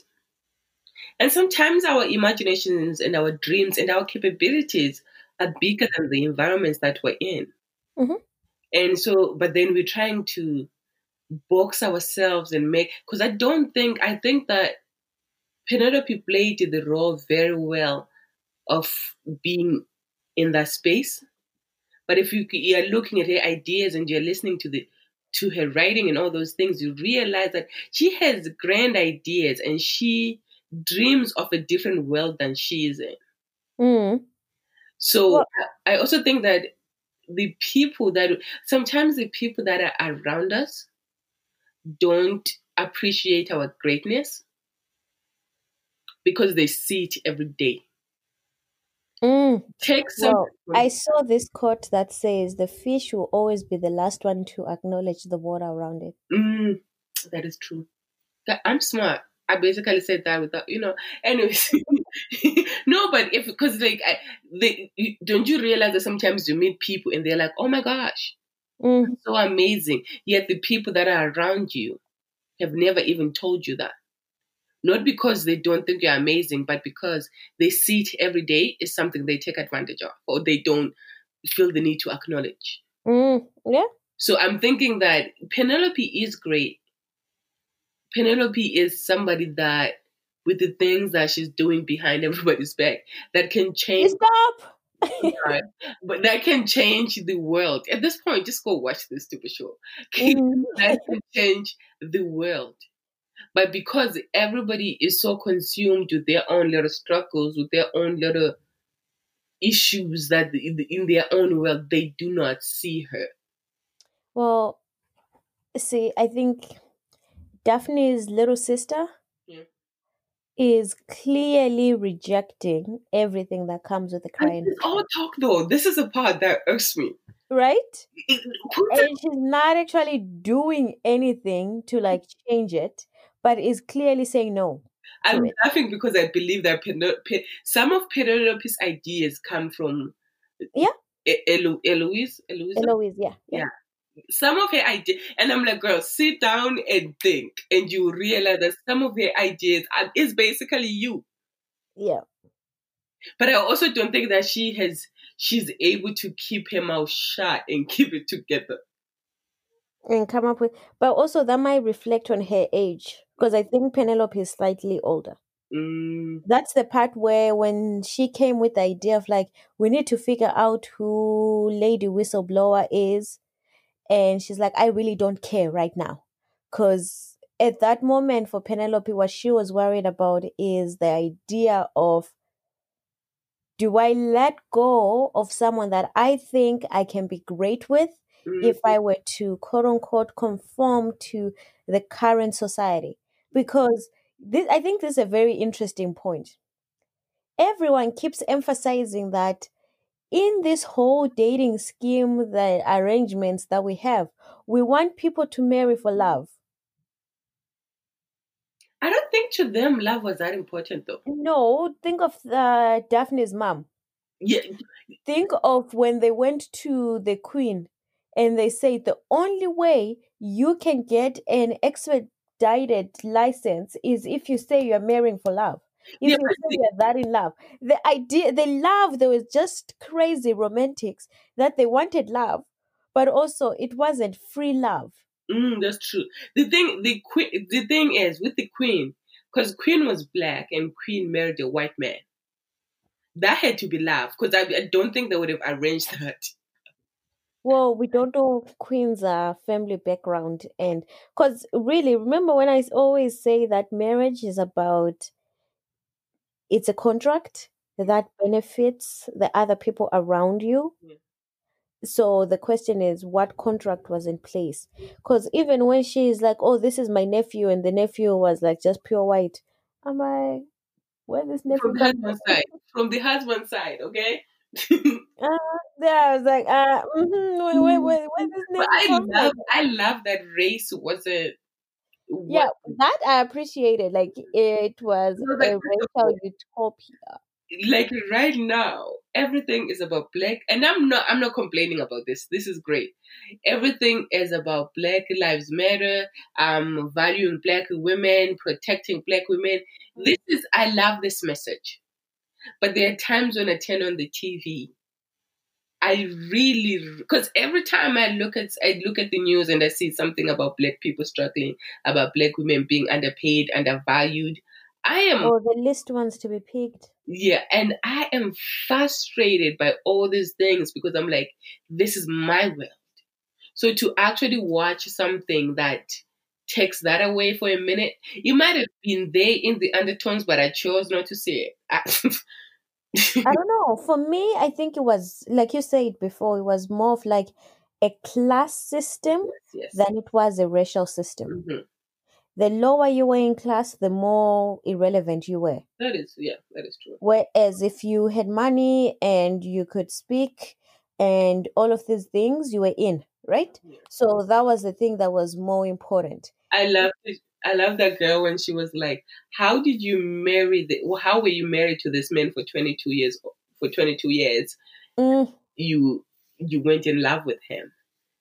Speaker 3: and sometimes our imaginations and our dreams and our capabilities are bigger than the environments that we're in
Speaker 1: Mhm.
Speaker 3: and so but then we're trying to box ourselves and make because i don't think i think that penelope played the role very well of being in that space. But if you, you're looking at her ideas and you're listening to the to her writing and all those things, you realize that she has grand ideas and she dreams of a different world than she is in.
Speaker 1: mm,
Speaker 3: So
Speaker 1: Well-
Speaker 3: I I also think that the people that sometimes the people that are around us don't appreciate our greatness because they see it every day.
Speaker 1: mm.
Speaker 3: Take some.
Speaker 1: Well, I saw this quote that says the fish will always be the last one to acknowledge the water around it.
Speaker 3: Mm, that is true. I'm smart. I basically said that without, you know. Anyways, no, but if because like, I, they, you, don't you realize that sometimes you meet people and they're like, "Oh my gosh,
Speaker 1: Mm,
Speaker 3: so amazing," yet the people that are around you have never even told you that. Not because they don't think you're amazing, but because they see it every day is something they take advantage of, or they don't feel the need to acknowledge.
Speaker 1: mm, yeah.
Speaker 3: So I'm thinking that Penelope is great. Penelope is somebody that, with the things that she's doing behind everybody's back, that can change,
Speaker 1: Stop.
Speaker 3: but that can change the world. At this point, just go watch this stupid show.
Speaker 1: Mm,
Speaker 3: that can change the world. But because everybody is so consumed with their own little struggles, with their own little issues that in their own world, they do not see her.
Speaker 1: Well, see, I think Daphne's little sister
Speaker 3: Yeah.
Speaker 1: is clearly rejecting everything that comes with the crying,
Speaker 3: all talk though. This is the part that irks me.
Speaker 1: right?
Speaker 3: It-
Speaker 1: And she's not actually doing anything to like change it, but is clearly saying no.
Speaker 3: I'm
Speaker 1: it.
Speaker 3: laughing because I believe that Peno- Pe- some of Penelope's ideas come from
Speaker 1: Yeah.
Speaker 3: Elo- Eloise. Eloise.
Speaker 1: Eloise, yeah, yeah.
Speaker 3: Yeah. some of her ideas, and I'm like, girl, sit down and think, and you realize that some of her ideas are, is basically you.
Speaker 1: yeah.
Speaker 3: But I also don't think that she has, she's able to keep her mouth shut and keep it together.
Speaker 1: and come up with but also that might reflect on her age because i think penelope is slightly older.
Speaker 3: Mm,
Speaker 1: that's the part where when she came with the idea of like we need to figure out who lady whistleblower is and she's like i really don't care right now. Because at that moment for penelope what she was worried about is the idea of do i let go of someone that i think i can be great with
Speaker 3: mm,
Speaker 1: if I were to quote unquote conform to the current society. Because this, I think this is a very interesting point. Everyone keeps emphasizing that in this whole dating scheme, the arrangements that we have, we want people to marry for love.
Speaker 3: I don't think to them love was that important though.
Speaker 1: No, think of uh, Daphne's mom.
Speaker 3: Yeah,
Speaker 1: Think of when they went to the queen and they say the only way you can get an expedited license is if you say you're marrying for love. If
Speaker 3: Yeah,
Speaker 1: you say you're that in love. The idea, the love, there was just crazy romantics that they wanted love, but also it wasn't free love.
Speaker 3: mm, that's true. The thing, the queen, the thing is with the queen, because queen was black and queen married a white man. That had to be love because I, I don't think they would have arranged that.
Speaker 1: Well, we don't know Queen's uh, family background, and because really, remember when I s- always say that marriage is about it's a contract that benefits the other people around you.
Speaker 3: Yeah.
Speaker 1: So the question is, what contract was in place? Because even when she's like, "Oh, this is my nephew," and the nephew was like just pure white, I'm like, where this nephew
Speaker 3: From the
Speaker 1: come
Speaker 3: husband's side, from the husband's side, okay.
Speaker 1: Uh, yeah, I was like, uh, mm-hmm, where, where, where, where this
Speaker 3: but I love, I love that race wasn't.
Speaker 1: Yeah, that I appreciated. Like it was
Speaker 3: No,
Speaker 1: a
Speaker 3: like, of
Speaker 1: racial utopia.
Speaker 3: like right now everything is about black and i'm not i'm not complaining about this this is great everything is about black lives matter um valuing black women protecting black women this is i love this message but there are times when i turn on the tv i really because every time i look at i look at the news and i see something about black people struggling about black women being underpaid undervalued i am
Speaker 1: Oh, the list wants to be picked.
Speaker 3: yeah, and I am frustrated by all these things because I'm like, this is my world. So to actually watch something that takes that away for a minute, You might have been there in the undertones, but I chose not to see it. I,
Speaker 1: don't know. For me, I think it was like you said before. It was more of like a class system
Speaker 3: yes.
Speaker 1: than it was a racial system.
Speaker 3: Mhm.
Speaker 1: The lower you were in class, the more irrelevant you were.
Speaker 3: That is, yeah, that is true.
Speaker 1: Whereas if you had money and you could speak and all of these things, you were in, right?
Speaker 3: Yeah.
Speaker 1: So that was the thing that was more important.
Speaker 3: I love it. I love that girl when she was like, "How did you marry the? How were you married to this man for 22 years? For 22 years,
Speaker 1: Mm,
Speaker 3: you you went in love with him."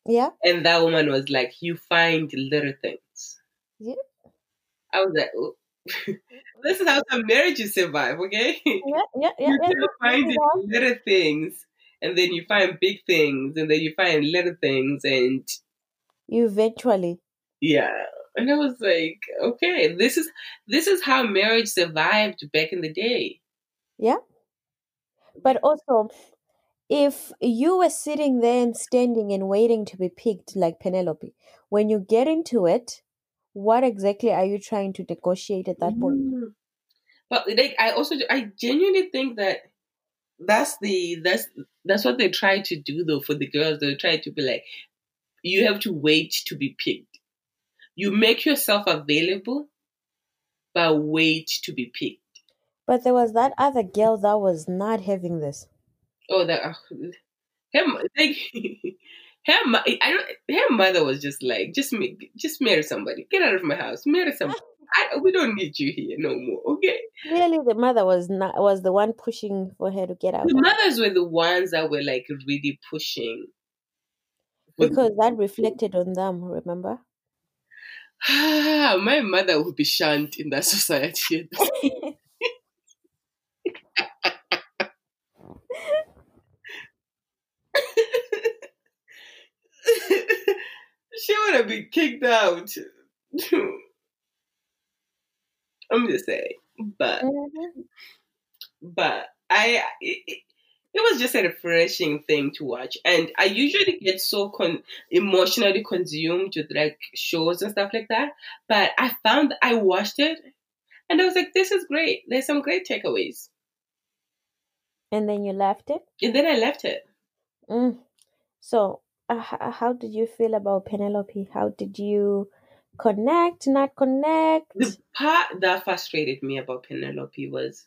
Speaker 1: yeah,
Speaker 3: And that woman was like, "You find little things."
Speaker 1: Yeah.
Speaker 3: I was like, oh. "This is how some marriages survive." Okay,
Speaker 1: yeah, yeah, yeah.
Speaker 3: you
Speaker 1: yeah,
Speaker 3: find
Speaker 1: yeah.
Speaker 3: little things, and then you find big things, and then you find little things, and
Speaker 1: You eventually.
Speaker 3: yeah. And I was like, "Okay, this is this is how marriage survived back in the day."
Speaker 1: Yeah. But also, if you were sitting there and standing and waiting to be picked like Penelope, when you get into it, what exactly are you trying to negotiate at that point?
Speaker 3: Mm. But like, I also I genuinely think that that's the that's that's what they try to do though for the girls. They try to be like, you have to wait to be picked. You make yourself available, but wait to be picked.
Speaker 1: But there was that other girl that was not having this.
Speaker 3: Oh, that uh, him like her, I don't, her mother was just like, just ma- just marry somebody, get out of my house, marry somebody. I, we don't need you here no more, okay?
Speaker 1: Really, the mother was not was the one pushing for her to get out
Speaker 3: The mothers were the ones that were like really pushing.
Speaker 1: because that reflected on them. Remember?
Speaker 3: my mother would be shunned in that society. she would have been kicked out. I'm just saying, but
Speaker 1: Mhm.
Speaker 3: but I it, it, it was just a refreshing thing to watch, and I usually get so con- emotionally consumed with like shows and stuff like that. But I found I watched it, and I was like, "This is great. There's some great takeaways."
Speaker 1: And then you left it.
Speaker 3: And then I left it.
Speaker 1: Mm. So, uh, how did you feel about Penelope? How did you connect? Not connect?
Speaker 3: The part that frustrated me about Penelope was,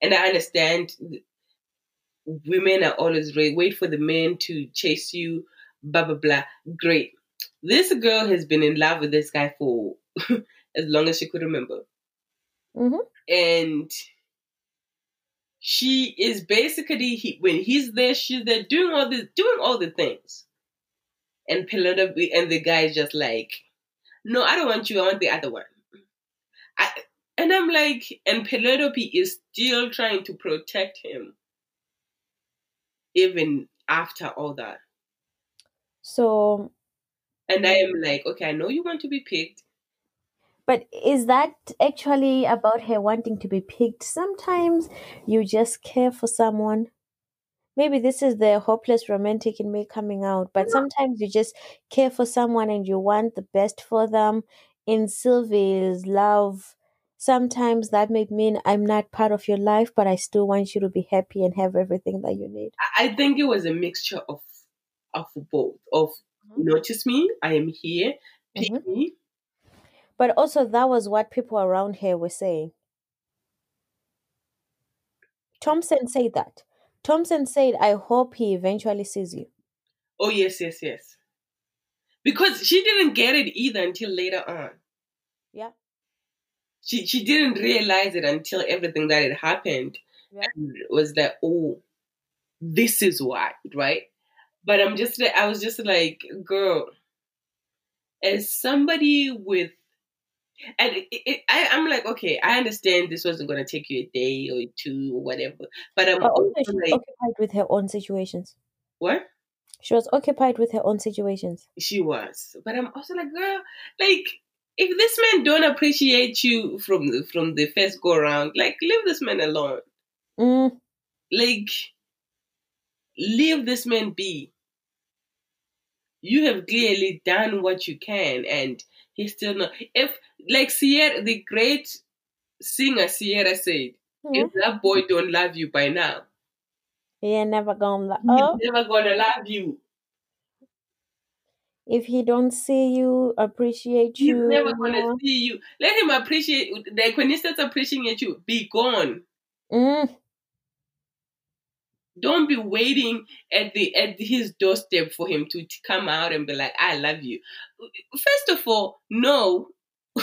Speaker 3: and I understand women are always right, wait for the men to chase you, blah blah blah. Great. This girl has been in love with this guy for as long as she could remember.
Speaker 1: hmm
Speaker 3: And she is basically he, when he's there, she's there doing all this doing all the things. And Penelope and the guy is just like, No, I don't want you, I want the other one. I, and I'm like, and Penelope is still trying to protect him, even after all that.
Speaker 1: So,
Speaker 3: And I am like, okay, I know you want to be picked.
Speaker 1: but is that actually about her wanting to be picked? Sometimes you just care for someone. Maybe this is the hopeless romantic in me coming out, but sometimes you just care for someone and you want the best for them. In Sylvie's love, sometimes that may mean I'm not part of your life, but I still want you to be happy and have everything that you need.
Speaker 3: I- think it was a mixture of of both. Of
Speaker 1: Mhm.
Speaker 3: notice me, I am here, pick
Speaker 1: Mhm.
Speaker 3: me.
Speaker 1: But also, that was what people around here were saying. Thompson said that. Thompson said, I hope he eventually sees you.
Speaker 3: Oh yes, yes, yes. Because she didn't get it either until later on.
Speaker 1: Yeah.
Speaker 3: She she didn't realize it until everything that had happened
Speaker 1: Yeah.
Speaker 3: was that, oh, this is why, right? But I'm just I was just like, girl, as somebody with and it, it, I, I'm like, okay, I understand this wasn't gonna take you a day or two or whatever, but I'm
Speaker 1: But also,
Speaker 3: also like,
Speaker 1: occupied with her own situations.
Speaker 3: what?
Speaker 1: She was occupied with her own situations.
Speaker 3: she was. But I'm also like, girl, like if this man don't appreciate you from the from the first go around, like leave this man alone.
Speaker 1: Mm,
Speaker 3: Like leave this man be. You have clearly done what you can, and he's still not. If like Ciara, the great singer Ciara said,
Speaker 1: yeah.
Speaker 3: if that boy don't love you by now,
Speaker 1: He ain't never gonna. Lo-
Speaker 3: he's
Speaker 1: oh,
Speaker 3: never gonna love you.
Speaker 1: if he don't see you, appreciate
Speaker 3: He's
Speaker 1: you,
Speaker 3: never gonna see you. Let him appreciate. Like when he starts appreciating you, be gone.
Speaker 1: Mm,
Speaker 3: Don't be waiting at the at his doorstep for him to t- come out and be like, "I love you." First of all, no.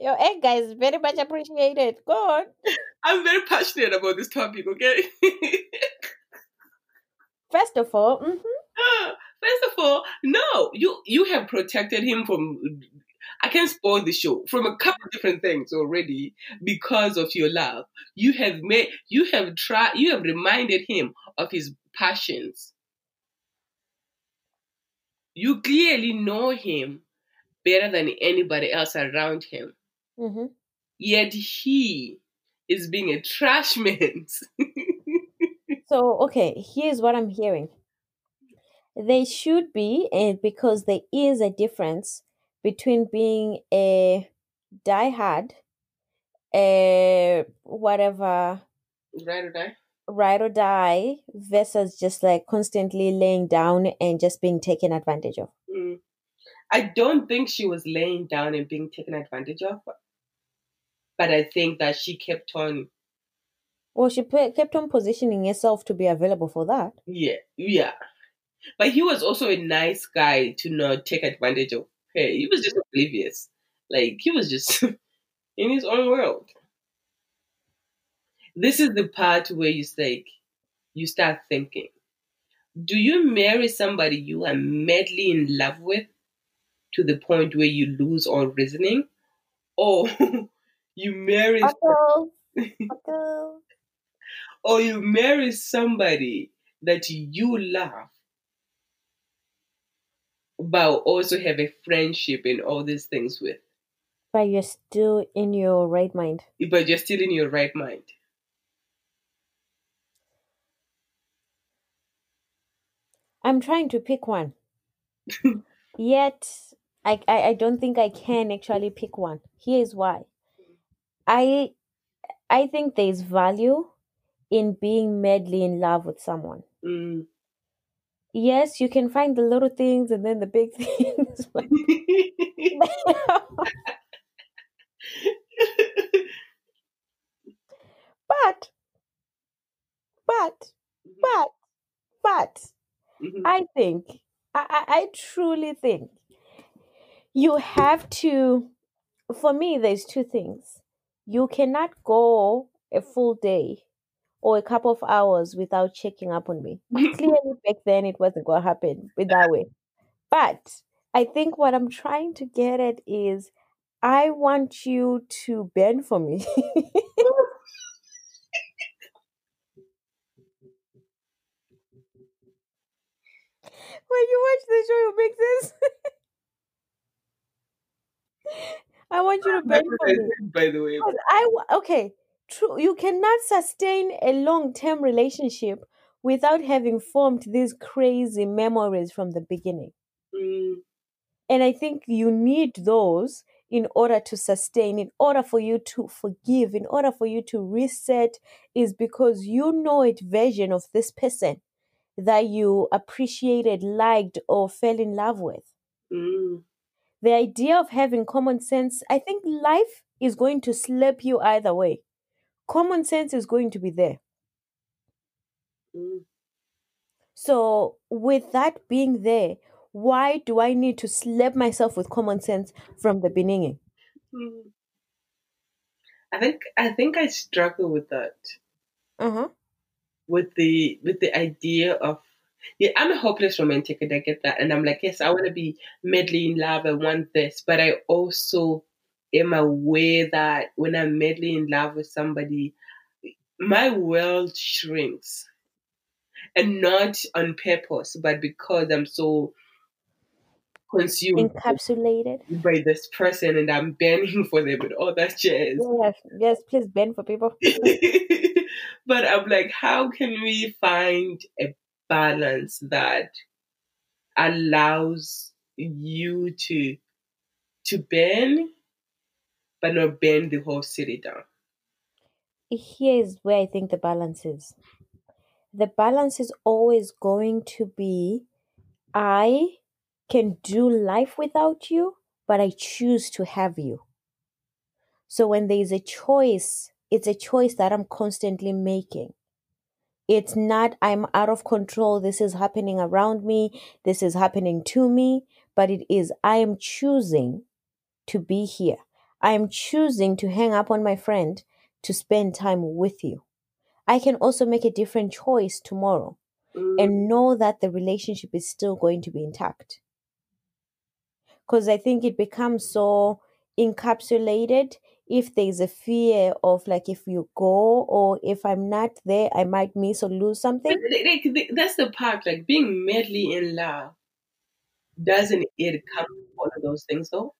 Speaker 1: Your egg guy is very much appreciated. Go on.
Speaker 3: I'm very passionate about this topic. Okay.
Speaker 1: First of all, mm-hmm.
Speaker 3: First of all, no. You you have protected him from. I can spoil the show from a couple of different things already because of your love. You have made. You have tried. You have reminded him of his passions. You clearly know him better than anybody else around him.
Speaker 1: Mhm.
Speaker 3: Yet he is being a trash man.
Speaker 1: So, okay, here's what I'm hearing. They should be, and because there is a difference between being a diehard, a whatever,
Speaker 3: right or die?
Speaker 1: ride or die, versus just like constantly laying down and just being taken advantage of.
Speaker 3: Mm. I don't think she was laying down and being taken advantage of, but I think that she kept on.
Speaker 1: Well, she kept on positioning herself to be available for that.
Speaker 3: Yeah, yeah. But he was also a nice guy to not take advantage of her. He was just oblivious. Like he was just in his own world. This is the part where you say, you start thinking. Do you marry somebody you are madly in love with to the point where you lose all reasoning? Or you marry or you marry somebody that you love but also have a friendship and all these things with
Speaker 1: But you're still in your right mind.
Speaker 3: but you're still in your right mind
Speaker 1: I'm trying to pick one. Yet, I, I, I don't think I can actually pick one. Here's why. I I think there's value in being madly in love with someone.
Speaker 3: Mm.
Speaker 1: Yes, you can find the little things and then the big things. but- but, but, but, but,
Speaker 3: Mhm.
Speaker 1: I think, I, I truly think you have to, for me, there's two things. You cannot go a full day or a couple of hours without checking up on me. Clearly, back then, it wasn't going to happen in that way. But I think what I'm trying to get at is I want you to bend for me. when you watch the show, it makes sense. I want you to bend for me.
Speaker 3: by the way
Speaker 1: I okay, true. You cannot sustain a long-term relationship without having formed these crazy memories from the beginning.
Speaker 3: Mm,
Speaker 1: And I think you need those in order to sustain, in order for you to forgive, in order for you to reset, is because you know a version of this person that you appreciated, liked, or fell in love with.
Speaker 3: mm,
Speaker 1: The idea of having common sense, I think life is going to slap you either way. Common sense is going to be there.
Speaker 3: mm.
Speaker 1: So, with that being there, why do I need to slap myself with common sense from the beginning?
Speaker 3: Mm. I think I think I struggle with that.
Speaker 1: Uh huh.
Speaker 3: With the with the idea of yeah, I'm a hopeless romantic and I get that. And I'm like, yes, I wanna be madly in love, I want this. But I also am aware that when I'm madly in love with somebody, my world shrinks. And not on purpose, but because I'm so consumed
Speaker 1: Encapsulated.
Speaker 3: by this person and I'm banning for them and all that jazz.
Speaker 1: Yes, yes, please bend for people.
Speaker 3: but I'm like, how can we find a balance that allows you to to bend but not bend the whole city down?
Speaker 1: Here's where I think the balance is. The balance is always going to be I can do life without you, but I choose to have you. So when there is a choice, it's a choice that I'm constantly making. It's not I'm out of control, this is happening around me, this is happening to me, but it is I am choosing to be here. I am choosing to hang up on my friend to spend time with you. I can also make a different choice tomorrow
Speaker 3: Mm,
Speaker 1: and know that the relationship is still going to be intact. Because I think it becomes so encapsulated if there's a fear of like if you go or if I'm not there, I might miss or lose something.
Speaker 3: like, that's the part, like being madly in love. Doesn't it come with all of those things though?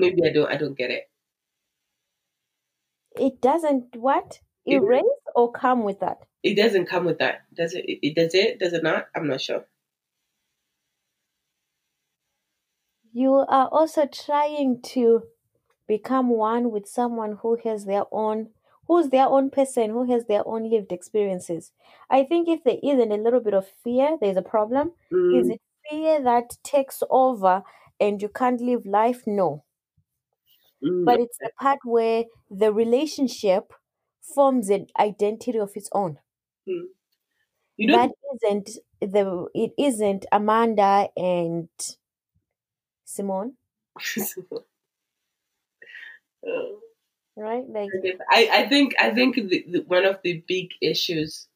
Speaker 3: Maybe I don't I don't get it.
Speaker 1: It doesn't what?
Speaker 3: It,
Speaker 1: Erase or come with that?
Speaker 3: it doesn't come with that. Does it, it does it? Does it not? I'm not sure.
Speaker 1: You are also trying to become one with someone who has their own who's their own person who has their own lived experiences i think if there isn't a little bit of fear there's a problem is
Speaker 3: Mm,
Speaker 1: it fear that takes over and you can't live life? No.
Speaker 3: Mm,
Speaker 1: But it's the part where the relationship forms an identity of its own.
Speaker 3: mm. you know,
Speaker 1: That isn't the it isn't Amanda and Simone,
Speaker 3: Uh,
Speaker 1: right? Like
Speaker 3: I, I think I think the, the, one of the big issues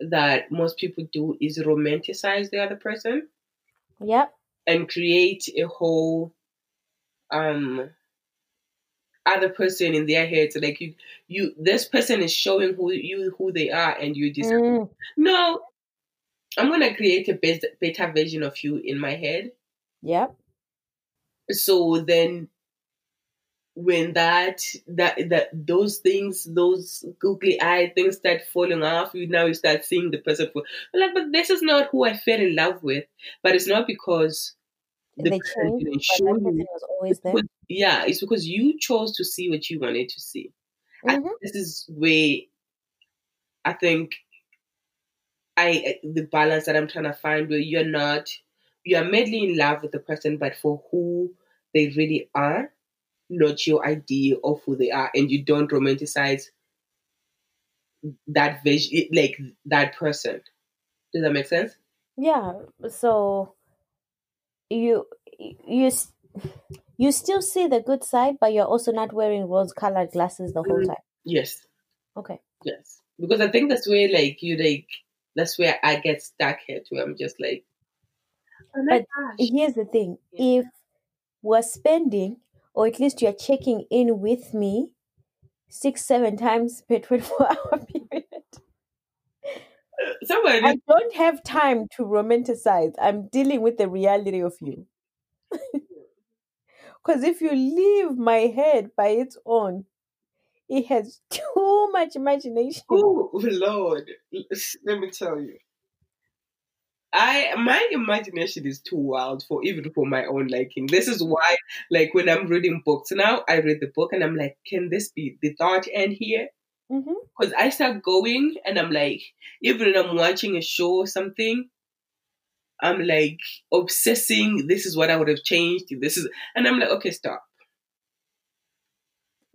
Speaker 3: that most people do is romanticize the other person
Speaker 1: yep.
Speaker 3: and create a whole um other person in their heads like you you this person is showing who you who they are and you just
Speaker 1: Mm,
Speaker 3: no i'm gonna create a best, better version of you in my head.
Speaker 1: Yep.
Speaker 3: so then when that that that those things those googly eye things start falling off you now you start seeing the person for like but this is not who i fell in love with but it's not because the
Speaker 1: They changed, but
Speaker 3: show you
Speaker 1: was always there.
Speaker 3: yeah it's because you chose to see what you wanted to see I,
Speaker 1: Mhm.
Speaker 3: this is where i think i the balance that i'm trying to find where you're not you are madly in love with the person but for who they really are not your idea of who they are and you don't romanticize that vision like that person does that make sense
Speaker 1: Yeah. So you you you still see the good side, but you're also not wearing rose-colored glasses the whole
Speaker 3: Mm.
Speaker 1: time.
Speaker 3: yes
Speaker 1: Okay.
Speaker 3: yes because i think that's where like you like that's where i get stuck at where i'm just like oh
Speaker 1: But
Speaker 3: gosh
Speaker 1: here's the thing:
Speaker 3: Yeah.
Speaker 1: if we're spending, or at least you're checking in with me six, seven times per 24 hour period.
Speaker 3: Someone
Speaker 1: I don't have time to romanticize. I'm dealing with the reality of you. Because if you leave my head by its own, it has too much imagination.
Speaker 3: Oh Lord, let me tell you. I my imagination is too wild for even for my own liking. This is why, like when I'm reading books now, I read the book and I'm like, can this be the thought end here? Because I start going and I'm like, even when I'm watching a show or something, I'm like obsessing. This is what I would have changed. This is, and I'm like, okay, stop.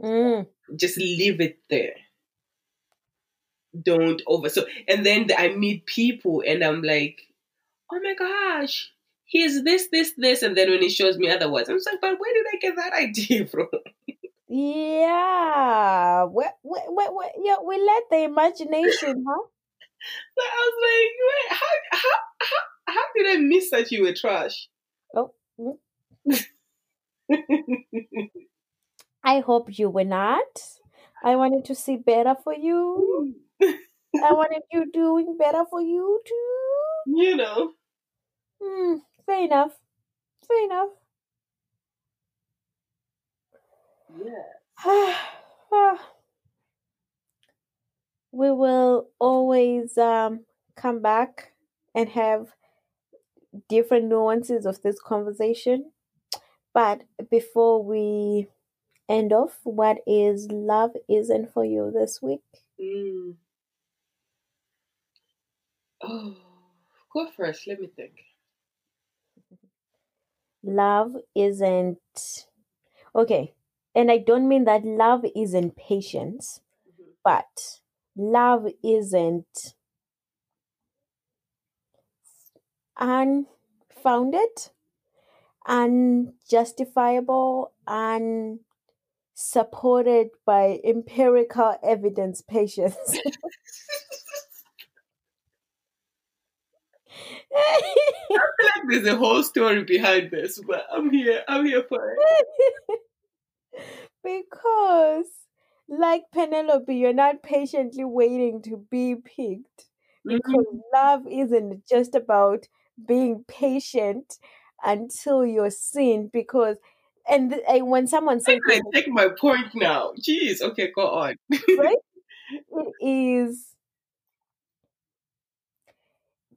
Speaker 1: Mm.
Speaker 3: Just leave it there. Don't over. So, and then I meet people and I'm like, oh my gosh, here's this, this, this. And then when he shows me otherwise, I'm just like, but where did I get that idea from?
Speaker 1: Yeah. We, we, we, we, yeah, we let the imagination, huh?
Speaker 3: So I was like, wait, how, how, how, how did I miss that you were trash?
Speaker 1: Oh. mm. I hope you were not. I wanted to see better for you. I wanted you doing better for you too.
Speaker 3: you know.
Speaker 1: Hmm, fair enough. Fair enough.
Speaker 3: Yeah.
Speaker 1: we will always um, come back and have different nuances of this conversation. But before we end off, what is love isn't for you this week?
Speaker 3: Mm. Oh, go first. Let me think.
Speaker 1: Love isn't okay. And I don't mean that love isn't patience,
Speaker 3: Mhm.
Speaker 1: but love isn't unfounded, unjustifiable, unsupported by empirical evidence patience.
Speaker 3: I feel like there's a whole story behind this, but I'm here. I'm here for it.
Speaker 1: because, like Penelope, you're not patiently waiting to be picked. Because mm-hmm. love isn't just about being patient until you're seen. Because, and, and eh, when someone says
Speaker 3: I take my point now. Jeez. Okay, go on.
Speaker 1: right, it is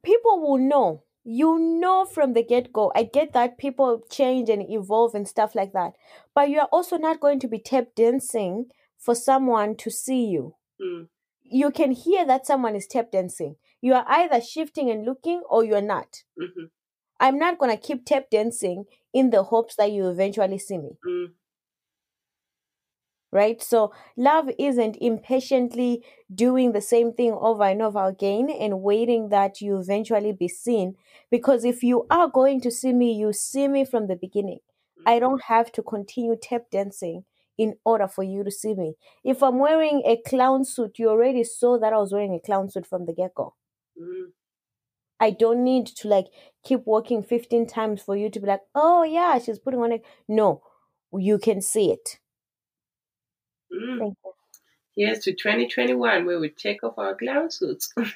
Speaker 1: people will know. You know from the get go. I get that people change and evolve and stuff like that. But you're also not going to be tap dancing for someone to see you.
Speaker 3: Mm.
Speaker 1: You can hear that someone is tap dancing. You are either shifting and looking or you're not.
Speaker 3: Mhm.
Speaker 1: I'm not gonna keep tap dancing in the hopes that you eventually see me.
Speaker 3: Mm.
Speaker 1: Right? So love isn't impatiently doing the same thing over and over again and waiting that you eventually be seen. Because if you are going to see me, you see me from the beginning. I don't have to continue tap dancing in order for you to see me. If I'm wearing a clown suit, you already saw that I was wearing a clown suit from the get go.
Speaker 3: Mm.
Speaker 1: I don't need to like keep walking 15 times for you to be like, oh yeah, she's putting on it. No, you can see it.
Speaker 3: Mm. Here's to 2021 where we take off our clown suits. but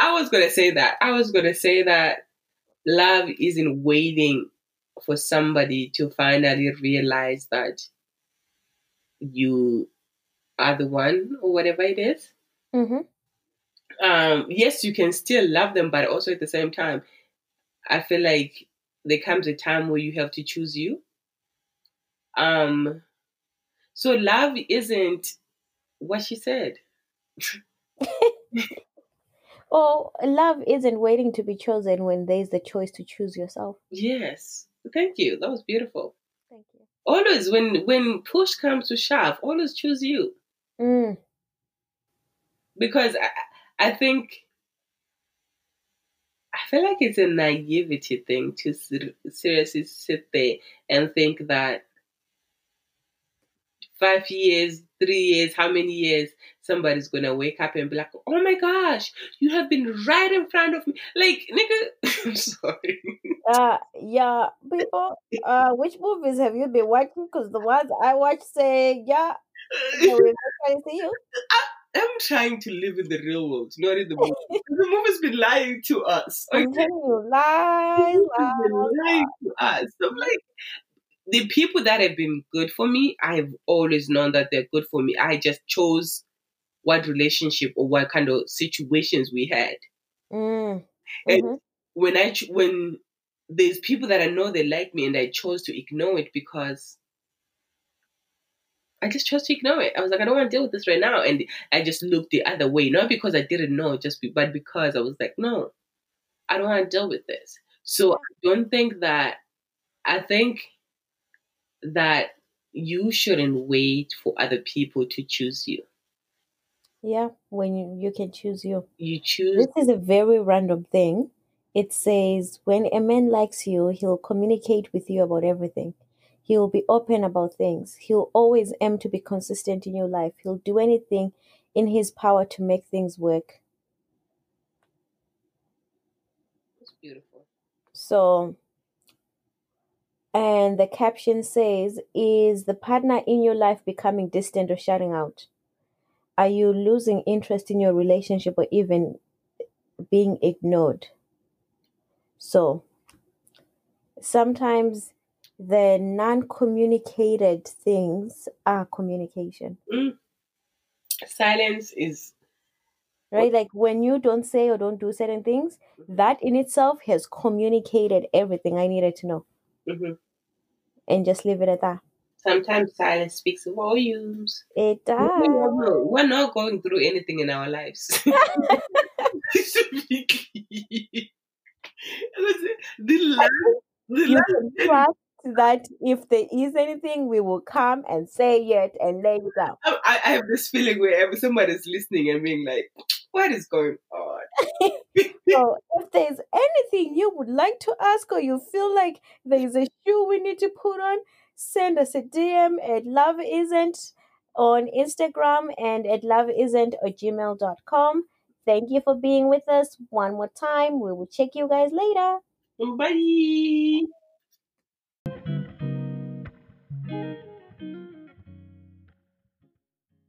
Speaker 3: I was going to say that. I was going to say that love isn't waiting for somebody to finally realize that you are the one or whatever it is.
Speaker 1: hmm
Speaker 3: Um, yes, you can still love them, but also at the same time, I feel like there comes a time where you have to choose you. Um, so love isn't what she said.
Speaker 1: Oh, love isn't waiting to be chosen when there's the choice to choose yourself.
Speaker 3: Yes, thank you. That was beautiful.
Speaker 1: Thank you.
Speaker 3: Always, when when push comes to shove, always choose you.
Speaker 1: Mm.
Speaker 3: because I, I think I feel like it's a naivety thing to ser- seriously sit there and think that five years, three years, how many years somebody's gonna wake up and be like, "Oh my gosh, you have been right in front of me." Like, nigga, I'm sorry.
Speaker 1: Uh, yeah, people. Uh, which movies have you been watching? Because the ones I watch say, yeah, they will eventually see you.
Speaker 3: I'm trying to live in the real world, not in the movie. the movie's been lying to us.
Speaker 1: I'm
Speaker 3: Okay?
Speaker 1: you, lies, lies.
Speaker 3: been lying to us. I'm like, the people that have been good for me, I've always known that they're good for me. I just chose what relationship or what kind of situations we had.
Speaker 1: Mm.
Speaker 3: And
Speaker 1: Mhm.
Speaker 3: when I when there's people that I know they like me and I chose to ignore it because I just chose to ignore it. I was like, I don't want to deal with this right now, and I just looked the other way, not because I didn't know, just be, but because I was like, no, I don't want to deal with this. So I don't think that. I think that you shouldn't wait for other people to choose you.
Speaker 1: Yeah, when you, you can choose you.
Speaker 3: You choose.
Speaker 1: This is a very random thing. It says when a man likes you, he'll communicate with you about everything. He'll be open about things. He'll always aim to be consistent in your life. He'll do anything in his power to make things work.
Speaker 3: It's beautiful.
Speaker 1: So, and the caption says, Is the partner in your life becoming distant or shutting out? Are you losing interest in your relationship or even being ignored? So, sometimes the non communicated things are communication,
Speaker 3: Mm. Silence is.
Speaker 1: right? Like when you don't say or don't do certain things, that in itself has communicated everything I needed to know
Speaker 3: mhm.
Speaker 1: and just leave it at that.
Speaker 3: Sometimes silence speaks volumes.
Speaker 1: It
Speaker 3: We're
Speaker 1: does.
Speaker 3: not, we're not going through anything in our lives. the last, the
Speaker 1: you
Speaker 3: last,
Speaker 1: trust that if there is anything, we will come and say it and lay it out.
Speaker 3: I, I have this feeling where somebody's listening and being like, "What is going on?"
Speaker 1: So, if there's anything you would like to ask or you feel like there's a shoe we need to put on, send us a DM at love isn't on Instagram and at love isn't at gmail.com. Thank you for being with us one more time. We will check you guys later.
Speaker 3: Bye.